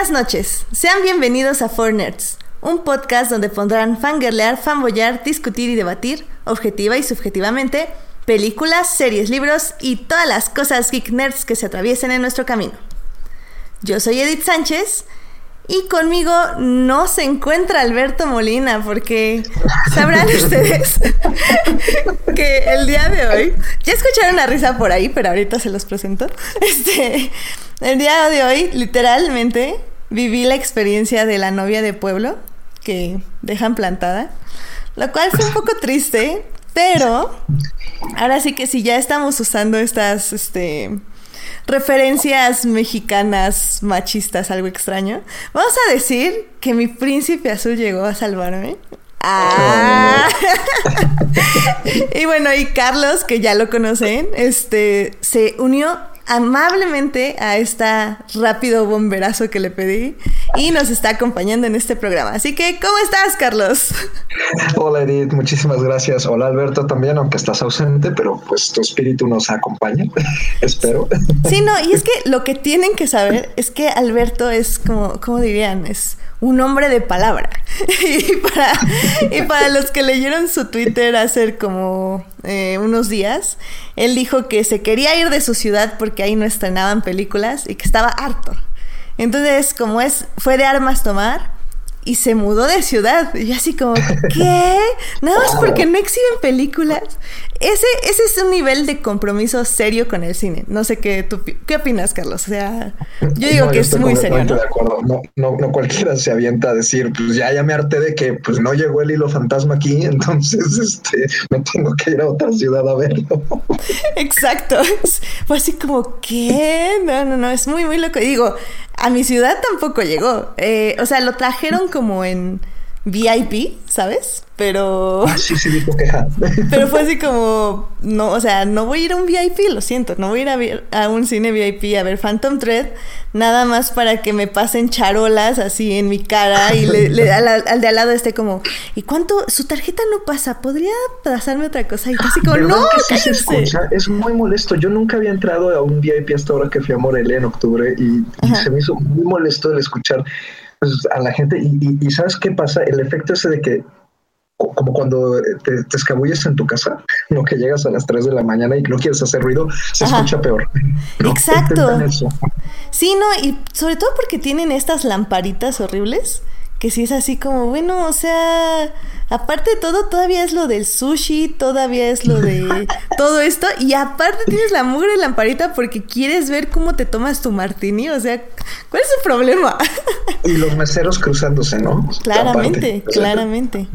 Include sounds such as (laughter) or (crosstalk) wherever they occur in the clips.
Buenas noches, sean bienvenidos a Four Nerds, un podcast donde pondrán fangirlear, fanboyar, discutir y debatir, objetiva y subjetivamente, películas, series, libros y todas las cosas geek nerds que se atraviesen en nuestro camino. Yo soy Edith Sánchez y conmigo no se encuentra Alberto Molina porque sabrán (laughs) ustedes (laughs) que el día de hoy, ya escucharon una risa por ahí, pero ahorita se los presento. (laughs) Este, el día de hoy, literalmente, viví la experiencia de la novia de pueblo que dejan plantada, lo cual fue un poco triste, pero ahora sí que si ya estamos usando estas, este, referencias mexicanas machistas, algo extraño. Vamos a decir que mi príncipe azul llegó a salvarme. Ah. (laughs) y bueno, y Carlos, que ya lo conocen, este se unió amablemente a esta rápido bomberazo que le pedí y nos está acompañando en este programa. Así que, ¿cómo estás, Carlos? Hola, Edith, muchísimas gracias. Hola, Alberto, también, aunque estás ausente, pero pues tu espíritu nos acompaña, (laughs) espero. Sí, no, y es que lo que tienen que saber es que Alberto es como, ¿cómo dirían? Es un hombre de palabra. (laughs) y, para, y para los que leyeron su Twitter hace como eh, unos días, él dijo que se quería ir de su ciudad porque ahí no estrenaban películas y que estaba harto. Entonces, como es, fue de armas tomar y se mudó de ciudad. Y así como, ¿qué? Nada más porque no exhiben películas. Ese, ese es un nivel de compromiso serio con el cine. No sé qué tú, qué opinas, Carlos. O sea, yo digo que es muy serio. ¿no? De acuerdo. No, no, no, cualquiera se avienta a decir, pues ya, ya me harté de que pues no llegó el hilo fantasma aquí, (laughs) entonces este, me tengo que ir a otra ciudad a verlo. Exacto. (laughs) Fue así como, ¿qué? No, no, no, es muy, muy loco. Y digo, a mi ciudad tampoco llegó. Eh, o sea, lo trajeron como en VIP, ¿sabes? Pero. Ah, sí, sí, dijo queja. (laughs) Pero fue así como. No, o sea, no voy a ir a un VIP, lo siento. No voy a ir a, ver, a un cine VIP a ver Phantom Thread, nada más para que me pasen charolas así en mi cara y le, al, al, de al lado esté como. ¿Y cuánto? Su tarjeta no pasa, ¿podría pasarme otra cosa? Y así como, no, que sí se escucha? Es muy molesto. Yo nunca había entrado a un VIP hasta ahora que fui a Morelia en octubre y, y se me hizo muy molesto el escuchar pues, a la gente. Y, y, y, ¿sabes qué pasa? El efecto ese de que, como cuando te, te, escabulles en tu casa, (laughs) no que llegas a las 3 de la mañana y no quieres hacer ruido, se Ajá. escucha peor. (laughs) Exacto. Sí, no, y sobre todo porque tienen estas lamparitas horribles que sí es así como, bueno, o sea, aparte de todo, todavía es lo del sushi, todavía es lo de (laughs) todo esto, y aparte tienes la mugre lamparita porque quieres ver cómo te tomas tu martini, o sea, ¿cuál es el problema? (laughs) y los meseros cruzándose, ¿no? Claramente, claramente.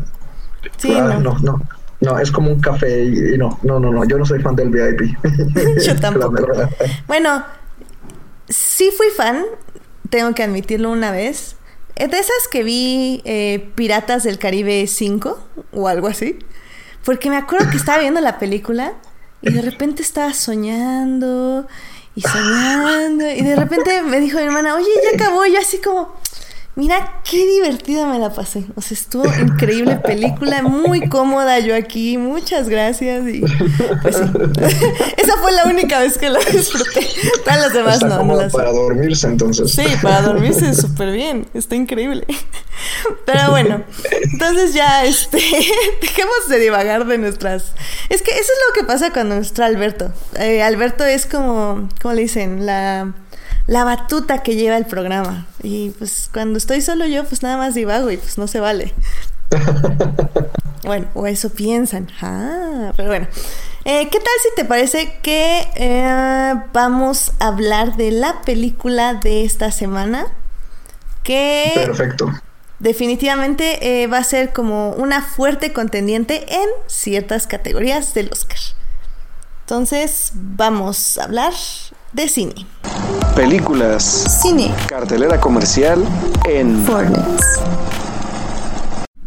Sí, claro, no. no, no. No, es como un café y, y, no, no, no, no, yo no soy fan del VIP. (laughs) yo tampoco. bueno, sí fui fan, tengo que admitirlo una vez. De esas que vi eh, Piratas del Caribe 5 o algo así. Porque me acuerdo que estaba viendo la película y de repente estaba soñando y soñando. Y de repente me dijo mi hermana, oye, ya acabó. Y yo así como, mira qué divertida me la pasé. O sea, estuvo increíble película, muy cómoda yo aquí. Muchas gracias. Y pues sí. (laughs) Esa fue la única vez que la disfruté. Todas las demás Está no. Como no las... para dormirse entonces. Sí, para dormirse súper bien. Está increíble. Pero bueno, entonces ya este (laughs) dejemos de divagar de nuestras. Es que eso es lo que pasa cuando nuestro Alberto. Eh, Alberto es como, ¿cómo le dicen? La la batuta que lleva el programa. Y pues cuando estoy solo yo, pues nada más divago y pues no se vale. (laughs) bueno, o eso piensan. Ah, pero bueno. Eh, ¿Qué tal si te parece que eh, vamos a hablar de la película de esta semana? Que Perfecto. definitivamente eh, va a ser como una fuerte contendiente en ciertas categorías del Oscar. Entonces, vamos a hablar de cine. Películas. Cine. Cartelera comercial en Fortnite.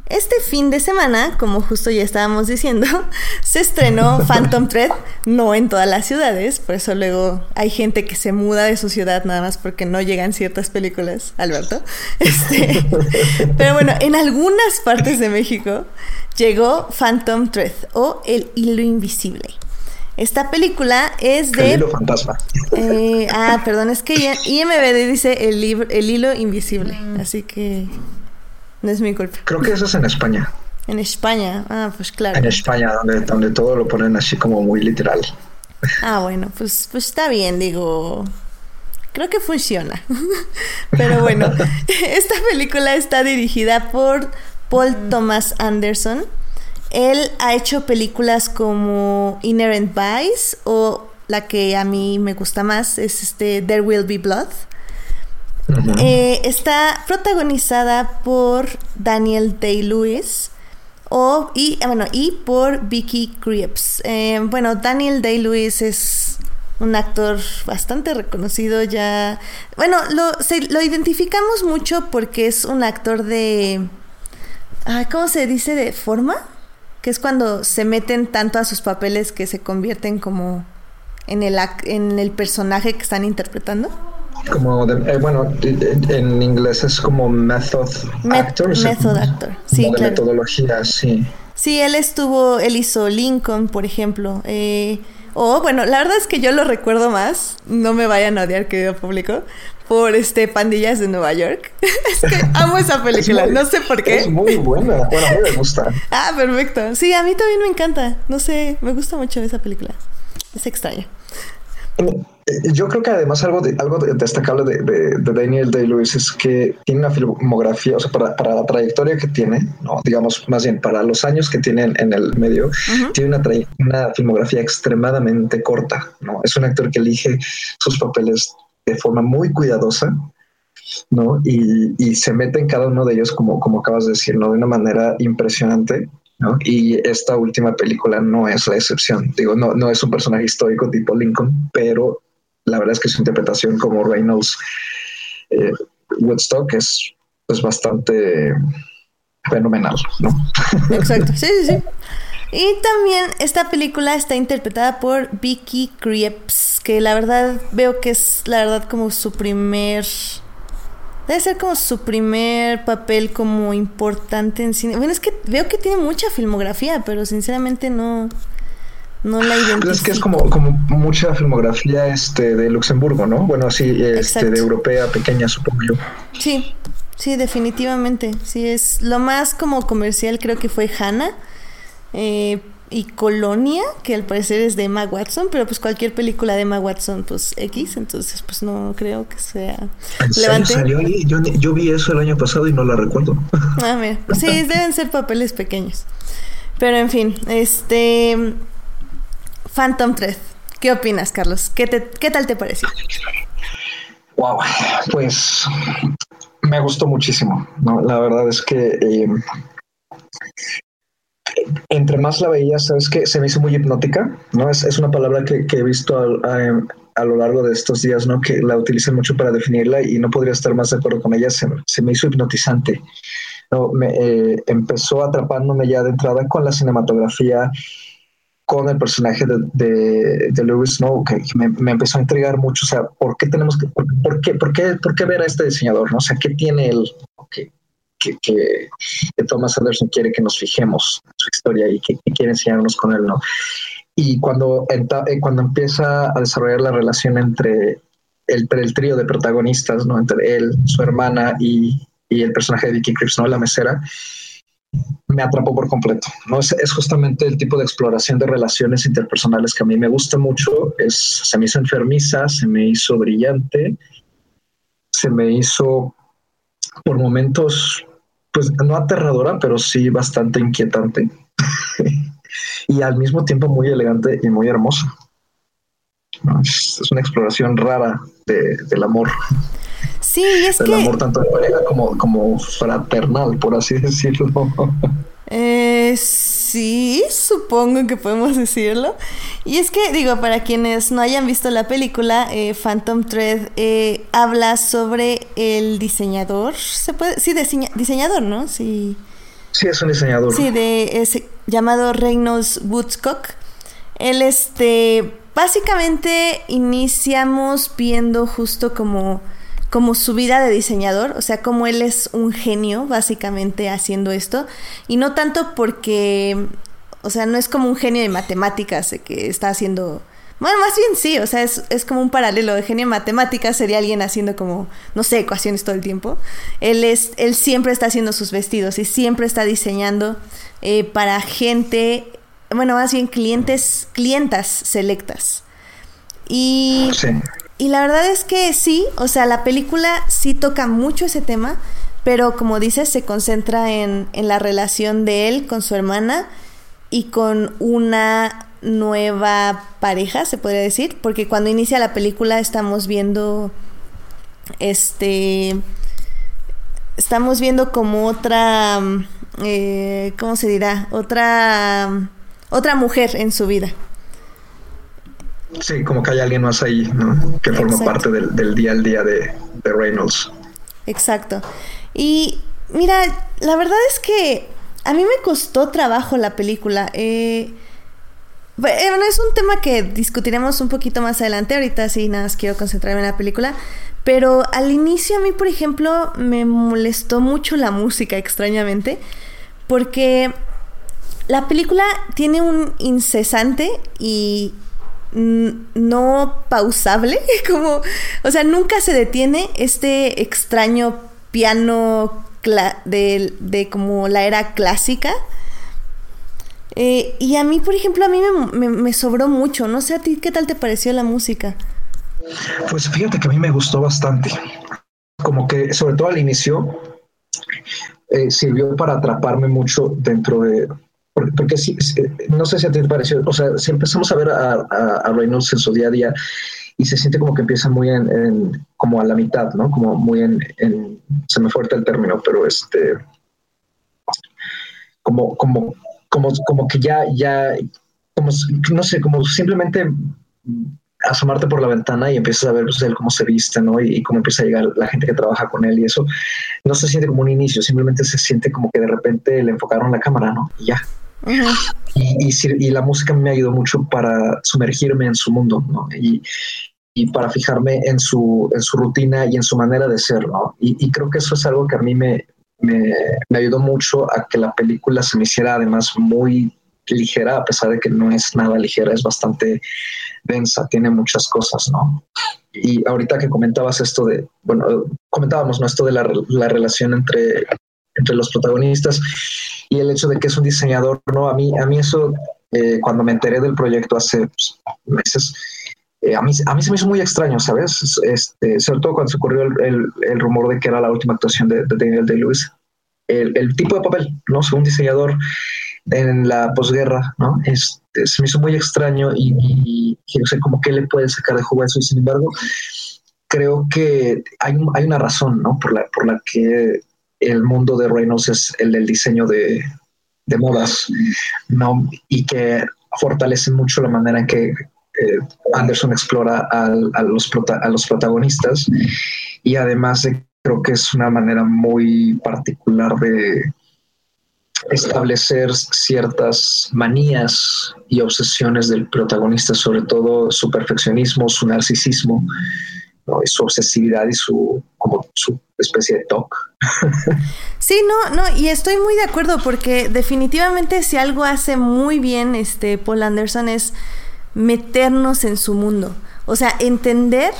Este fin de semana, como justo ya estábamos diciendo, (laughs) se estrenó Phantom Thread, no en todas las ciudades, por eso luego hay gente que se muda de su ciudad nada más porque no llegan ciertas películas, Alberto. (laughs) Este, pero bueno, en algunas partes de México llegó Phantom Thread o El Hilo Invisible. Esta película es de... El hilo fantasma. Eh, ah, (laughs) perdón, es que IMBD dice el, libro, el hilo invisible, así que no es mi culpa. Creo que eso es en España. En España, ah, pues claro. En España, donde, donde todo lo ponen así como muy literal. Ah, bueno, pues, pues está bien, digo. Creo que funciona. (laughs) Pero bueno, (laughs) esta película está dirigida por Paul Thomas Anderson. Él ha hecho películas como Inherent Vice o la que a mí me gusta más es este There Will Be Blood. Eh, está protagonizada por Daniel Day-Lewis o, y, bueno, y por Vicky Krieps. Eh, bueno, Daniel Day-Lewis es un actor bastante reconocido ya. Bueno, lo, lo identificamos mucho porque es un actor de... ¿Cómo se dice? ¿De forma? Que es cuando se meten tanto a sus papeles que se convierten como en el, en el personaje que están interpretando. Como, eh, bueno, en inglés es como method actor. Method actor, sí, claro. metodología, sí. Sí, él estuvo, él hizo Lincoln, por ejemplo. Eh, o bueno, la verdad es que yo lo recuerdo más, no me vayan a odiar, querido público, por este Pandillas de Nueva York. (laughs) es que amo esa película, no sé por qué. Es muy buena, bueno, a mí me gusta. ah, perfecto. Sí, a mí también me encanta, no sé, me gusta mucho esa película. Es extraño. Eh, yo creo que además algo, de, algo destacable de, Daniel Day-Lewis es que tiene una filmografía, o sea, para, la trayectoria que tiene, no, digamos más bien para los años que tiene en, el medio, tiene una, una filmografía extremadamente corta. ¿no? Es un actor que elige sus papeles de forma muy cuidadosa. ¿no? Y, se mete en cada uno de ellos, como, como acabas de decir, ¿no? de una manera impresionante. ¿no? Y esta última película no es la excepción. Digo, no, no es un personaje histórico tipo Lincoln, pero la verdad es que su interpretación como Reynolds eh, Woodstock es, es bastante fenomenal, ¿no? Exacto, (laughs) sí, sí, sí. Y también esta película está interpretada por Vicky Krieps, que la verdad veo que es la verdad como su primer debe ser como su primer papel como importante en cine. Bueno, es que veo que tiene mucha filmografía, pero sinceramente no no la identifico. Es que es como, como mucha filmografía este de Luxemburgo, ¿no? Bueno, así este, de europea pequeña, supongo yo. Sí, sí, definitivamente. Sí, es lo más como comercial creo que fue Hannah eh, y Colonia, que al parecer es de Emma Watson, pero pues cualquier película de Emma Watson, pues X, entonces pues no creo que sea levante. Yo, yo vi eso el año pasado y no la recuerdo. (laughs) Ah, mira. Sí, deben ser papeles pequeños. Pero en fin, este Phantom Thread. ¿Qué opinas, Carlos? ¿Qué, tal te pareció? Wow, pues me gustó muchísimo. ¿no? La verdad es que eh, entre más la veía, sabes que se me hizo muy hipnótica. No es, una palabra que, he visto a, lo largo de estos días, no que la utilizan mucho para definirla y no podría estar más de acuerdo con ella. Se, me hizo hipnotizante. No, me, eh, empezó atrapándome ya de entrada con la cinematografía con el personaje de, de, Lewis Snow, que me, empezó a intrigar mucho, o sea, ¿por qué tenemos que, por, qué, por, qué, por qué ver a este diseñador? ¿no? O sea, ¿qué tiene él que, que, que, Thomas Anderson quiere que nos fijemos en su historia y que, quiere enseñarnos con él, ¿no? Y cuando, eh, cuando empieza a desarrollar la relación entre el, el trío de protagonistas, ¿no? Entre él, su hermana y, y el personaje de Vicky Cripps, ¿no? La mesera, me atrapó por completo. ¿no? Es, justamente el tipo de exploración de relaciones interpersonales que a mí me gusta mucho. Es, se me hizo enfermiza, se me hizo brillante, se me hizo por momentos, pues no aterradora, pero sí bastante inquietante. (laughs) y al mismo tiempo muy elegante y muy hermosa. Es, una exploración rara del amor. Sí, es que... amor tanto de pareja como, como fraternal, por así (laughs) decirlo. Eh, sí, supongo que podemos decirlo. Y es que, digo, para quienes no hayan visto la película, eh, Phantom Thread eh, habla sobre el diseñador. ¿Se puede? Sí, diseñador, ¿no? Sí. Sí, es un diseñador. Sí, de ese, llamado Reynolds Woodcock. Él, este, básicamente iniciamos viendo justo como como su vida de diseñador, o sea, como él es un genio básicamente haciendo esto, y no tanto porque, o sea, no es como un genio de matemáticas que está haciendo bueno, más bien sí, o sea, es, es, como un paralelo de genio en matemáticas, sería alguien haciendo como, no sé, ecuaciones todo el tiempo. Él, es, él siempre está haciendo sus vestidos y siempre está diseñando eh, para gente, bueno, más bien clientes, clientas selectas. Y, y la verdad es que sí, o sea, la película sí toca mucho ese tema, pero como dices, se concentra en, en la relación de él con su hermana y con una nueva pareja, se podría decir, porque cuando inicia la película estamos viendo este estamos viendo como otra eh, ¿cómo se dirá? otra otra mujer en su vida. Sí, como que hay alguien más ahí, ¿no? Que forma parte del, día al día de, de Reynolds. Exacto. Y mira, la verdad es que a mí me costó trabajo la película. Eh, bueno, es un tema que discutiremos un poquito más adelante. Ahorita sí, nada más quiero concentrarme en la película. Pero al inicio a mí, por ejemplo, me molestó mucho la música, extrañamente. Porque la película tiene un incesante y no pausable, (laughs) como, o sea, nunca se detiene este extraño piano de, de como la era clásica eh, y a mí, por ejemplo, a mí me, sobró mucho. No sé a ti, ¿qué tal te pareció la música? Pues fíjate que a mí me gustó bastante. Como que, sobre todo al inicio, eh, sirvió para atraparme mucho dentro de... Porque, sí, no sé si a ti te pareció, o sea, si empezamos a ver a, Reynolds en su día a día y se siente como que empieza muy en, como a la mitad, ¿no? Como muy en, en se me fuerte el término, pero este, como, como como, como que ya, ya, como, no sé, como simplemente asomarte por la ventana y empiezas a ver pues, él cómo se viste, ¿no? Y, cómo empieza a llegar la gente que trabaja con él y eso no se siente como un inicio, simplemente se siente como que de repente le enfocaron la cámara, ¿no? Y ya. Y, y, la música me ayudó mucho para sumergirme en su mundo, ¿no? Y, y para fijarme en su, en su rutina y en su manera de ser, ¿no? Y, creo que eso es algo que a mí me, me, ayudó mucho a que la película se me hiciera además muy ligera, a pesar de que no es nada ligera, es bastante densa, tiene muchas cosas, ¿no? Y ahorita que comentabas esto de, bueno, comentábamos, ¿no? Esto de la, relación entre, entre los protagonistas y el hecho de que es un diseñador, ¿no? A mí, a mí eso, eh, cuando me enteré del proyecto hace pues, meses, eh, a, mí, a mí se me hizo muy extraño, ¿sabes? Este, sobre todo cuando se ocurrió el, el, rumor de que era la última actuación de, Daniel Day-Lewis. El, el, tipo de papel, ¿no? Según diseñador en la posguerra, ¿no? Este, se me hizo muy extraño y, no sé cómo que le puede sacar de juego eso. Y sin embargo, creo que hay, hay una razón, ¿no? Por la, por la que el mundo de Reynolds es el del diseño de, de modas, ¿no? Y que fortalece mucho la manera en que eh, Anderson explora a, los a los protagonistas y además creo que es una manera muy particular de establecer ciertas manías y obsesiones del protagonista, sobre todo su perfeccionismo, su narcisismo, y su obsesividad y su como su especie de TOC. Sí, no, no, y estoy muy de acuerdo porque definitivamente si algo hace muy bien este Paul Anderson es meternos en su mundo. O sea, entender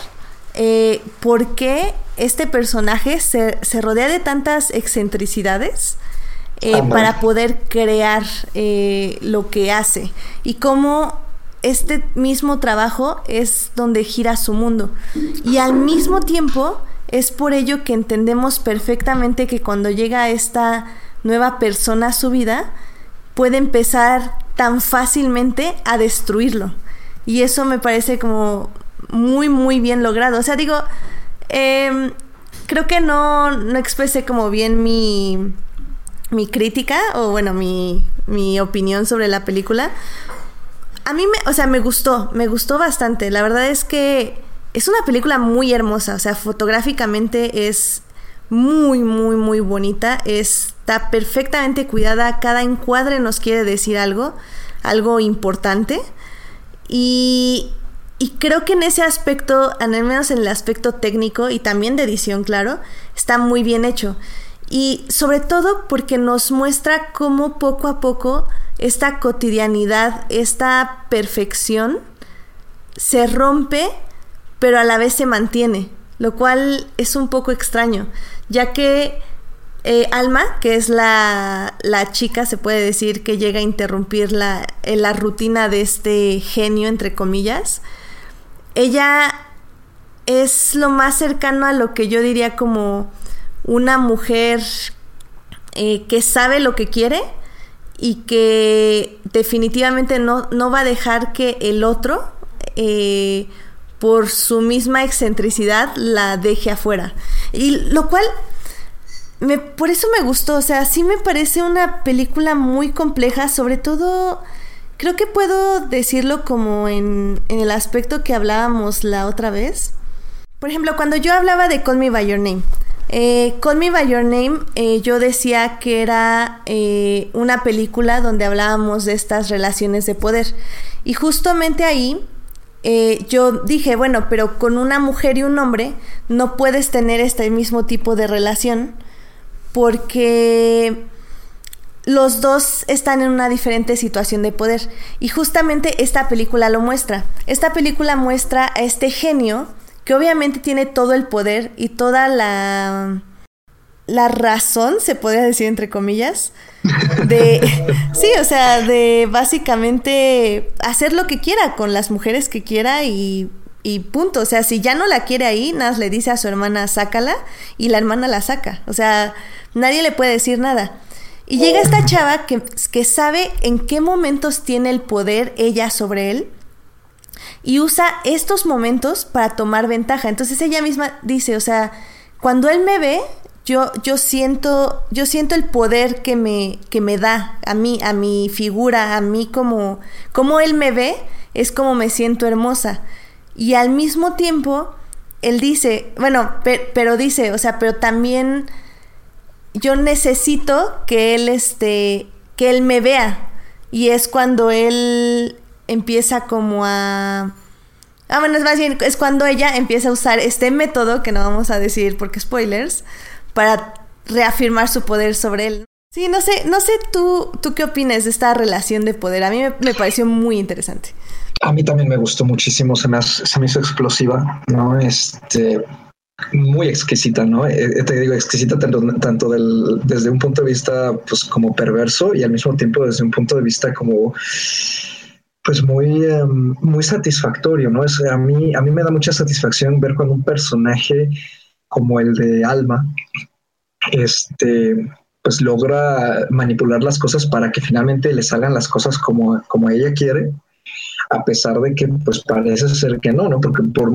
eh, por qué este personaje se, rodea de tantas excentricidades eh, para poder crear eh, lo que hace. Y cómo este mismo trabajo es donde gira su mundo. Y al mismo tiempo es por ello que entendemos perfectamente que cuando llega esta nueva persona a su vida, puede empezar tan fácilmente a destruirlo. Y eso me parece como muy, muy bien logrado. O sea, digo, em, creo que no, no expresé como bien mi, mi crítica o bueno, mi, mi opinión sobre la película. A mí me, o sea, me gustó, me gustó bastante. La verdad es que es una película muy hermosa, o sea, fotográficamente es muy, muy, muy bonita. Está perfectamente cuidada. Cada encuadre nos quiere decir algo, algo importante. Y, creo que en ese aspecto, al menos en el aspecto técnico y también de edición, claro, está muy bien hecho. Y sobre todo porque nos muestra cómo poco a poco esta cotidianidad, esta perfección, se rompe, pero a la vez se mantiene, lo cual es un poco extraño, ya que eh, Alma, que es la, la, chica, se puede decir, que llega a interrumpir la, eh, la rutina de este genio, entre comillas, ella es lo más cercano a lo que yo diría como una mujer eh, que sabe lo que quiere y que definitivamente no, no va a dejar que el otro, por su misma excentricidad, la deje afuera. Y lo cual me, por eso me gustó, o sea, sí me parece una película muy compleja, sobre todo, creo que puedo decirlo como en, en el aspecto que hablábamos la otra vez. Por ejemplo, cuando yo hablaba de Call Me By Your Name, eh, Call Me By Your Name, eh, yo decía que era eh, una película donde hablábamos de estas relaciones de poder. Y justamente ahí yo dije, bueno, pero con una mujer y un hombre no puedes tener este mismo tipo de relación porque los dos están en una diferente situación de poder. Y justamente esta película lo muestra. Esta película muestra a este genio que obviamente tiene todo el poder y toda la, la razón, se podría decir entre comillas, de, (laughs) sí, o sea, de básicamente hacer lo que quiera con las mujeres que quiera y y punto. O sea, si ya no la quiere ahí, nada le dice a su hermana, sácala, y la hermana la saca. O sea, nadie le puede decir nada. Y llega esta chava que, que sabe en qué momentos tiene el poder ella sobre él y usa estos momentos para tomar ventaja. Entonces ella misma dice, o sea, cuando él me ve, yo, yo siento, yo siento el poder que me, que me da a mí, a mi figura, a mí como, como él me ve, es como me siento hermosa. Y al mismo tiempo, él dice, bueno, pero dice, o sea, pero también yo necesito que él, este, que él me vea. Y es cuando él empieza como a... Ah, bueno, es más bien, es cuando ella empieza a usar este método, que no vamos a decir porque spoilers, para reafirmar su poder sobre él. Sí, no sé, no sé tú, tú qué opinas de esta relación de poder. A mí me pareció muy interesante. A mí también me gustó muchísimo, se me, se me hizo explosiva, ¿no? Este, muy exquisita, ¿no? Eh, eh, te digo, exquisita tanto, tanto del, desde un punto de vista, pues, como perverso y al mismo tiempo desde un punto de vista como, pues, muy, em, muy satisfactorio, ¿no? Es, a, mí, a mí me da mucha satisfacción ver cuando un personaje como el de Alma, este, pues logra manipular las cosas para que finalmente le salgan las cosas como, como ella quiere a pesar de que pues parece ser que no, ¿no? Porque por,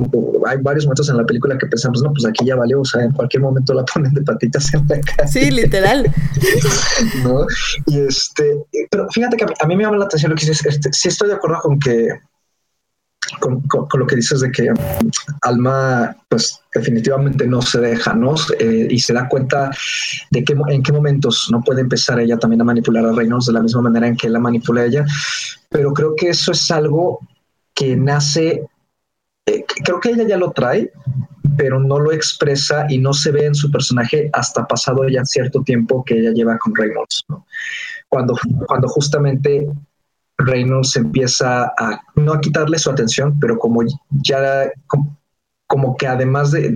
hay varios momentos en la película que pensamos, no, pues aquí ya valió, o sea, en cualquier momento la (laughs) ponen de patitas en la cara. Sí, literal. (laughs) ¿No? Y este, pero fíjate que a mí, me llama la atención lo que dices, este, sí estoy de acuerdo con que con, lo que dices de que Alma, pues definitivamente no se deja, ¿no? Eh, y se da cuenta de que en qué momentos no puede empezar ella también a manipular a Reynolds de la misma manera en que la manipula ella. Pero creo que eso es algo que nace, eh, creo que ella ya lo trae, pero no lo expresa y no se ve en su personaje hasta pasado ya cierto tiempo que ella lleva con Reynolds, ¿no? Cuando, cuando justamente Reynolds empieza a no a quitarle su atención, pero como ya como, que además de,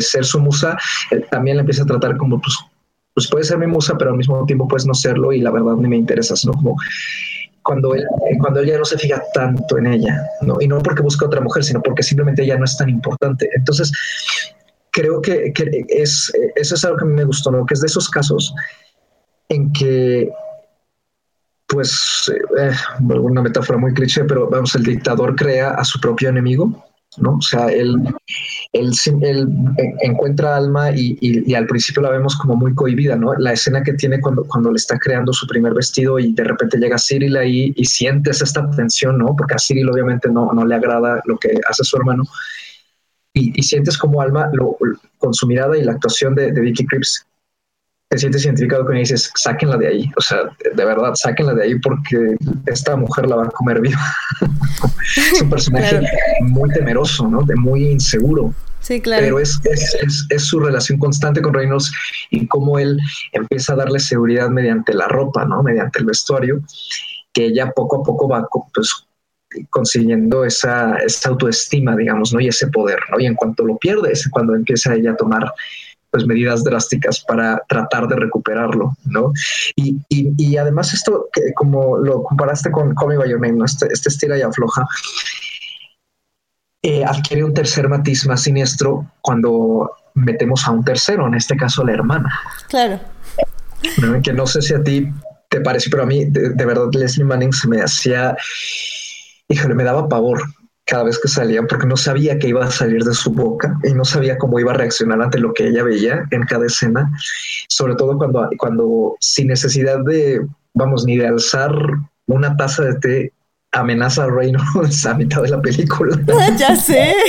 ser su musa, también la empieza a tratar como pues, pues puede ser mi musa, pero al mismo tiempo puedes no serlo y la verdad ni me interesa, ¿no? Como cuando él, cuando ya no se fija tanto en ella, ¿no? Y no porque busca otra mujer, sino porque simplemente ella no es tan importante. Entonces, creo que, es, eso es algo que a mí me gustó, ¿no? Que es de esos casos en que pues, eh, una metáfora muy cliché, pero vamos, el dictador crea a su propio enemigo, ¿no? O sea, él, él, encuentra alma y, al principio la vemos como muy cohibida, ¿no? La escena que tiene cuando, cuando le está creando su primer vestido y de repente llega Cyril ahí y sientes esta tensión, ¿no? Porque a Cyril obviamente no, no le agrada lo que hace su hermano. Y, sientes como alma lo, con su mirada y la actuación de, de Vicky Cripps te sientes identificado con ella y dices, sáquenla de ahí. O sea, de verdad, sáquenla de ahí porque esta mujer la va a comer viva. (laughs) es un personaje muy temeroso, ¿no? De muy inseguro. Sí, claro. Pero es, es, su relación constante con Reynolds y cómo él empieza a darle seguridad mediante la ropa, ¿no? Mediante el vestuario, que ella poco a poco va pues, consiguiendo esa, esa autoestima, digamos, ¿no? Y ese poder, ¿no? Y en cuanto lo pierde es cuando empieza ella a tomar pues medidas drásticas para tratar de recuperarlo, ¿no? Y, y, además esto, que como lo comparaste con Me By Your Name, ¿no? este, este estira y afloja, eh, adquiere un tercer matiz más siniestro cuando metemos a un tercero, en este caso la hermana. Claro. Que no sé si a ti te parece, pero a mí de, verdad Leslie Manning se me hacía, híjole, me daba pavor cada vez que salía porque no sabía qué iba a salir de su boca y no sabía cómo iba a reaccionar ante lo que ella veía en cada escena, sobre todo cuando, cuando sin necesidad de, vamos, ni de alzar una taza de té amenaza a Reynolds (laughs) a mitad de la película. (laughs) ya sé. (laughs)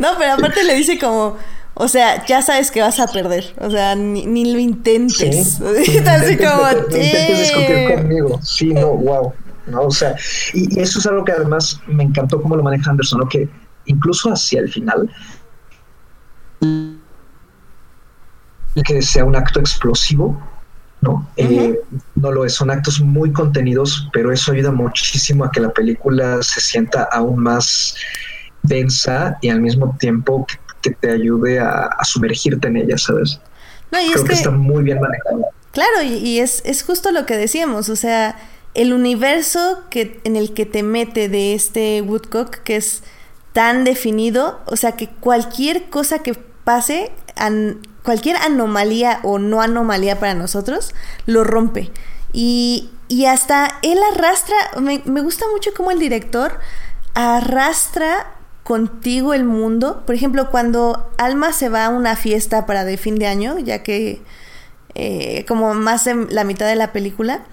No, pero aparte le dice como, o sea, ya sabes que vas a perder. O sea, ni, lo intentes. Así como, no intentes discutir conmigo. Sí, no, wow. ¿No? O sea, y, eso es algo que además me encantó cómo lo maneja Anderson, ¿no? Que incluso hacia el final, que sea un acto explosivo, ¿no? Eh, no lo es, son actos muy contenidos, pero eso ayuda muchísimo a que la película se sienta aún más densa y al mismo tiempo que, te ayude a, sumergirte en ella, ¿sabes? No, y Creo que, está muy bien manejado. Claro, y, es, es, justo lo que decíamos, o sea, el universo que, en el que te mete de este Woodcock, que es tan definido, o sea, que cualquier cosa que pase, cualquier anomalía o no anomalía para nosotros, lo rompe. Y, y hasta él arrastra, me, me gusta mucho cómo el director arrastra contigo el mundo. Por ejemplo, cuando Alma se va a una fiesta para de fin de año, ya que eh, como más de la mitad de la película,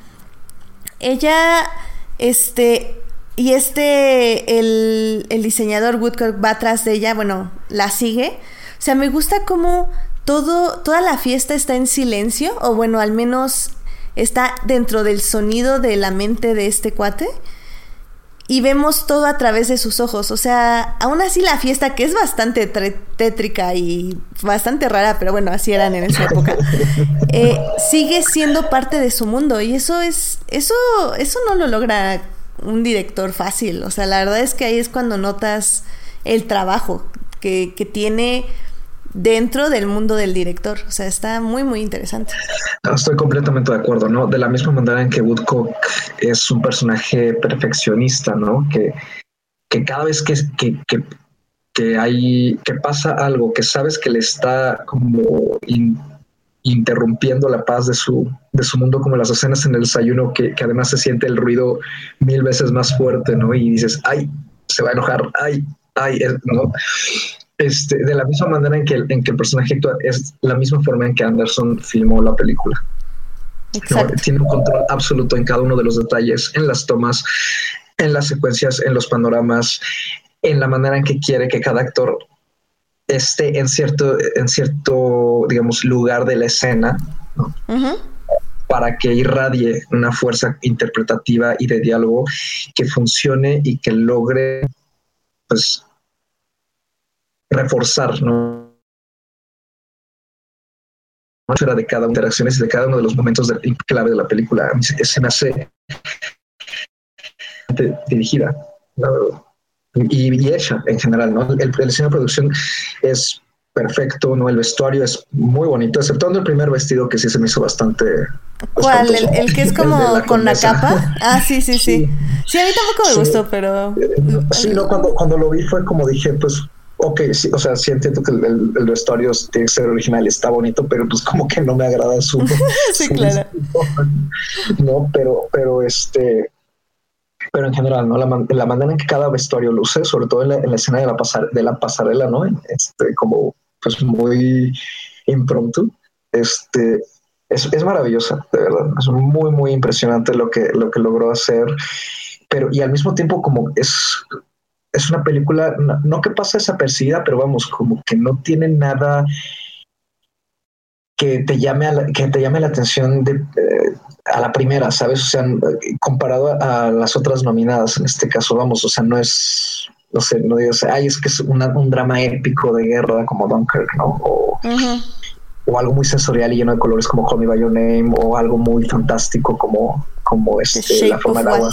ella, este, y este, el, el diseñador Woodcock va atrás de ella, bueno, la sigue. O sea, me gusta cómo todo, toda la fiesta está en silencio, o bueno, al menos está dentro del sonido de la mente de este cuate y vemos todo a través de sus ojos. O sea, aún así la fiesta, que es bastante tétrica y bastante rara, pero bueno, así eran en esa época, (laughs) eh, sigue siendo parte de su mundo. Y eso es, eso, eso no lo logra un director fácil. O sea, la verdad es que ahí es cuando notas el trabajo que, que tiene dentro del mundo del director. O sea, está muy, muy interesante. estoy completamente de acuerdo, ¿no? De la misma manera en que Woodcock es un personaje perfeccionista, ¿no? Que, que cada vez que, que, que, hay, que pasa algo que sabes que le está como interrumpiendo la paz de su, de su mundo, como las escenas en el desayuno, que, que además se siente el ruido mil veces más fuerte, ¿no? Y dices, ay, se va a enojar, ay, ay, ¿no? Este, de la misma manera en que, en que el personaje actúa, es la misma forma en que Anderson filmó la película. Tiene un control absoluto en cada uno de los detalles, en las tomas, en las secuencias, en los panoramas, en la manera en que quiere que cada actor esté en cierto, en cierto digamos, lugar de la escena, para que irradie una fuerza interpretativa y de diálogo que funcione y que logre pues reforzar, ¿no? de cada interacciones y de cada uno de los momentos de, clave de la película. Se me hace dirigida y, hecha en general, ¿no? El, el diseño de producción es perfecto, ¿no? El vestuario es muy bonito, exceptuando el primer vestido que sí se me hizo bastante. ¿Cuál? ¿El, que es (laughs) como con la capa? Ah, sí, sí, sí. Sí, a mí tampoco me gustó, pero. Sí, no, cuando, cuando lo vi fue como dije, pues ok, sí, o sea, sí entiendo que el, el, vestuario tiene que ser original está bonito, pero pues como que no me agrada su... (laughs) sí, claro. No, pero, pero este... Pero en general, ¿no? La, la, manera en que cada vestuario luce, sobre todo en la, en la escena de la, pasar, de la pasarela, ¿no? Este, como pues muy impromptu, este, es, es maravillosa, de verdad. Es muy, muy impresionante lo que, lo que logró hacer pero y al mismo tiempo como es es una película, no, que pasa desapercibida, pero vamos, como que no tiene nada que te llame a la, que te llame la atención de, eh, a la primera, ¿sabes? O sea, comparado a, las otras nominadas en este caso, vamos, o sea, no es no sé, no digas, ay, es que es un drama épico de guerra como Dunkirk, ¿no? O, o, algo muy sensorial y lleno de colores como Call Me By Your Name, o algo muy fantástico como, como este, La Forma del Agua.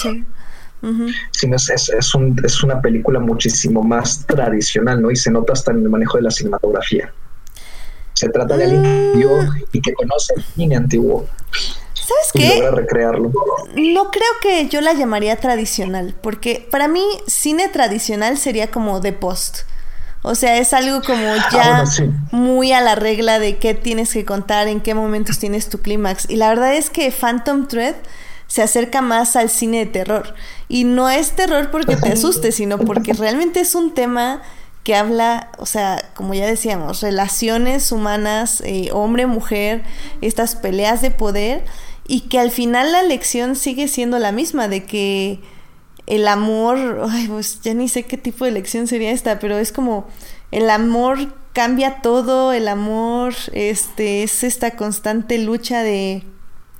Sino es, es, es, un, es una película muchísimo más tradicional, ¿no? Y se nota hasta en el manejo de la cinematografía. Se trata de alguien que vio mm. y que conoce el cine antiguo. ¿Sabes qué? recrearlo. No creo que yo la llamaría tradicional, porque para mí cine tradicional sería como de post. O sea, es algo como ah, ya muy a la regla de qué tienes que contar, en qué momentos tienes tu clímax. Y la verdad es que Phantom Thread se acerca más al cine de terror. Y no es terror porque te asuste, sino porque realmente es un tema que habla, o sea, como ya decíamos, relaciones humanas, eh, hombre-mujer, estas peleas de poder y que al final la lección sigue siendo la misma, de que el amor, ay, pues ya ni sé qué tipo de lección sería esta, pero es como el amor cambia todo, el amor este, es esta constante lucha de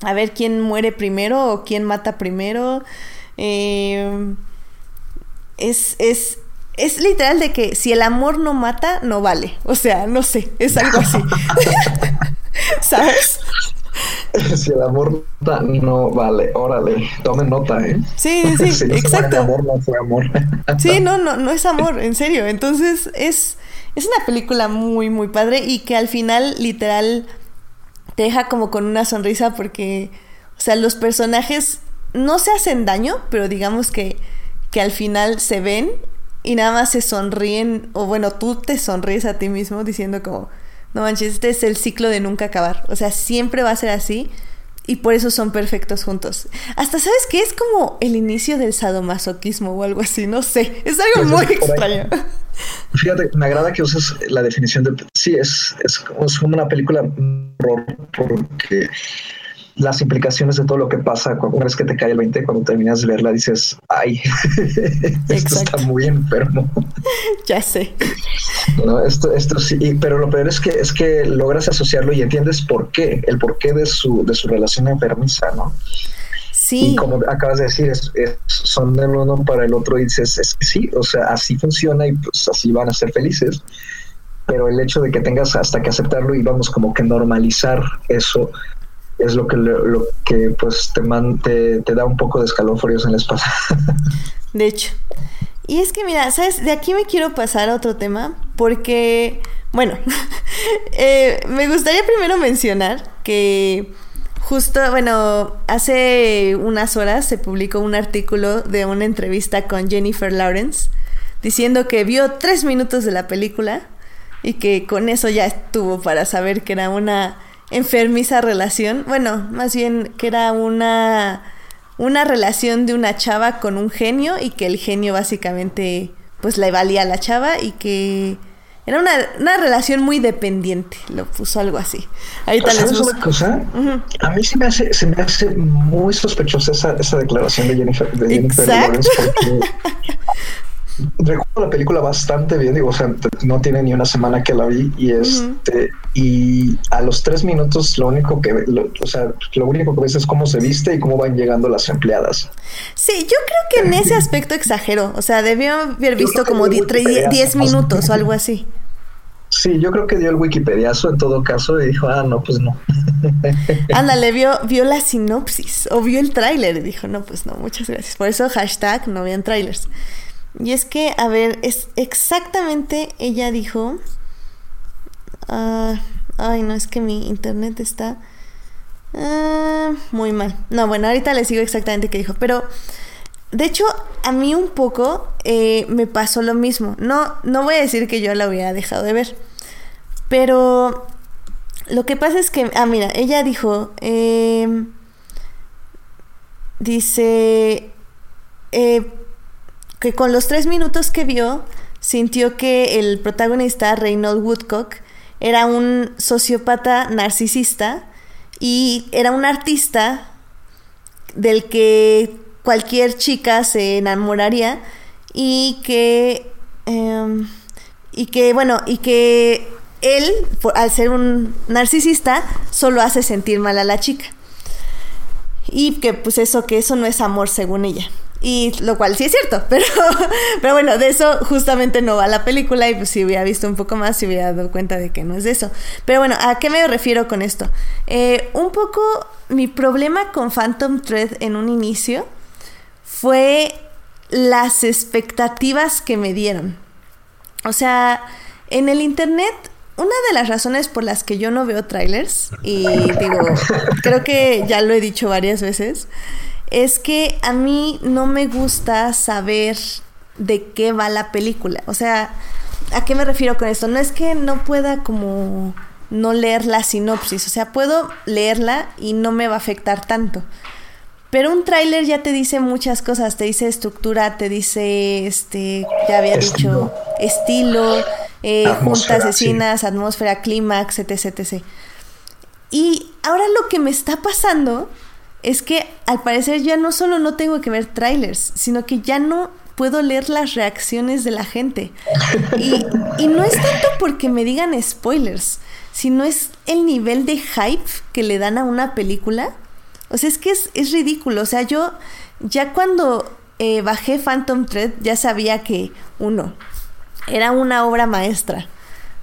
a ver quién muere primero o quién mata primero. Eh, es, es, es literal de que si el amor no mata, no vale. O sea, no sé, es algo así. (laughs) ¿Sabes? (laughs) si el amor no vale, órale, tomen nota, ¿eh? Sí, (laughs) sí, exacto. amor no fue amor. sí, no, no, no es amor, en serio. Entonces es, es una película muy, muy padre y que al final, literal, te deja como con una sonrisa porque, o sea, los personajes no se hacen daño, pero digamos que, que al final se ven y nada más se sonríen, o bueno, tú te sonríes a ti mismo diciendo como no manches, este es el ciclo de nunca acabar. O sea, siempre va a ser así y por eso son perfectos juntos. Hasta sabes que es como el inicio del sadomasoquismo o algo así, no sé, es algo pues muy extraño. Fíjate, me agrada que uses la definición de sí, es, es, es como una película horror porque las implicaciones de todo lo que pasa una vez que te cae el 20, cuando terminas de verla dices, ay, (laughs) esto está muy enfermo. (laughs) ya sé. No, esto, esto sí, pero lo peor es que es que logras asociarlo y entiendes por qué, el porqué de su, de su relación enfermiza, ¿no? Sí. Y como acabas de decir, son del uno para el otro y dices, es que sí, o sea, así funciona y pues así van a ser felices. Pero el hecho de que tengas hasta que aceptarlo y vamos como que normalizar eso es lo que, lo, que pues te, man, te, da un poco de escalofríos en la espalda. De hecho. Y es que mira, ¿sabes? De aquí me quiero pasar a otro tema porque, bueno, (laughs) eh, me gustaría primero mencionar que justo, bueno, hace unas horas se publicó un artículo de una entrevista con Jennifer Lawrence diciendo que vio tres minutos de la película y que con eso ya estuvo para saber que era una enfermiza relación. Bueno, más bien que era una, una relación de una chava con un genio y que el genio básicamente pues le valía a la chava y que era una, una relación muy dependiente, lo puso algo así. Ahí tal ¿Sabes una cosa? A mí se me hace, se me hace muy sospechosa esa, esa declaración de Jennifer, de Jennifer Lawrence porque (laughs) recuerdo la película bastante bien, digo, o sea, no tiene ni una semana que la vi y este y a los tres minutos lo único que, o sea, lo único que ves es cómo se viste y cómo van llegando las empleadas. Sí, yo creo que en ese aspecto exagero, o sea, debió haber visto como 10 minutos o algo así. Sí, yo creo que dio el Wikipediazo en todo caso y dijo, ah, no, pues no. (laughs) Ándale, vio, vio la sinopsis o vio el tráiler y dijo, no, pues no, muchas gracias. Por eso hashtag no vean trailers. Y es que, a ver, es exactamente, ella dijo... Ah, ay, no, es que mi internet está... Ah, muy mal. No, bueno, ahorita les digo exactamente qué dijo. Pero, de hecho, a mí un poco eh, me pasó lo mismo. No, no voy a decir que yo la hubiera dejado de ver. Pero lo que pasa es que, ah, mira, ella dijo, em, dice, eh, con los tres minutos que vio, sintió que el protagonista, Reynold Woodcock, era un sociópata narcisista y era un artista del que cualquier chica se enamoraría y que em, y que bueno y que él al ser un narcisista solo hace sentir mal a la chica. Y que pues eso que eso no es amor según ella Y lo cual sí es cierto, (laughs) pero, pero bueno, de eso justamente no va la película y pues si hubiera visto un poco más, se hubiera dado cuenta de que no es de eso. Pero bueno, ¿a qué me refiero con esto? Eh, un poco mi problema con Phantom Thread en un inicio fue las expectativas que me dieron. O sea, en el internet una de las razones por las que yo no veo trailers, y digo, creo que ya lo he dicho varias veces, es que a mí no me gusta saber de qué va la película. O sea, ¿a qué me refiero con esto? No es que no pueda como no leer la sinopsis, o sea, puedo leerla y no me va a afectar tanto. Pero un tráiler ya te dice muchas cosas, te dice estructura, te dice, este, ya había dicho, estilo, eh, juntas asesinas, atmósfera, clímax, etc, etc. Y ahora lo que me está pasando es que al parecer ya no solo no tengo que ver trailers, sino que ya no puedo leer las reacciones de la gente. Y, no es tanto porque me digan spoilers, sino es el nivel de hype que le dan a una película. O sea, es que es, es ridículo. O sea, yo ya cuando eh, bajé Phantom Thread ya sabía que, uno, era una obra maestra.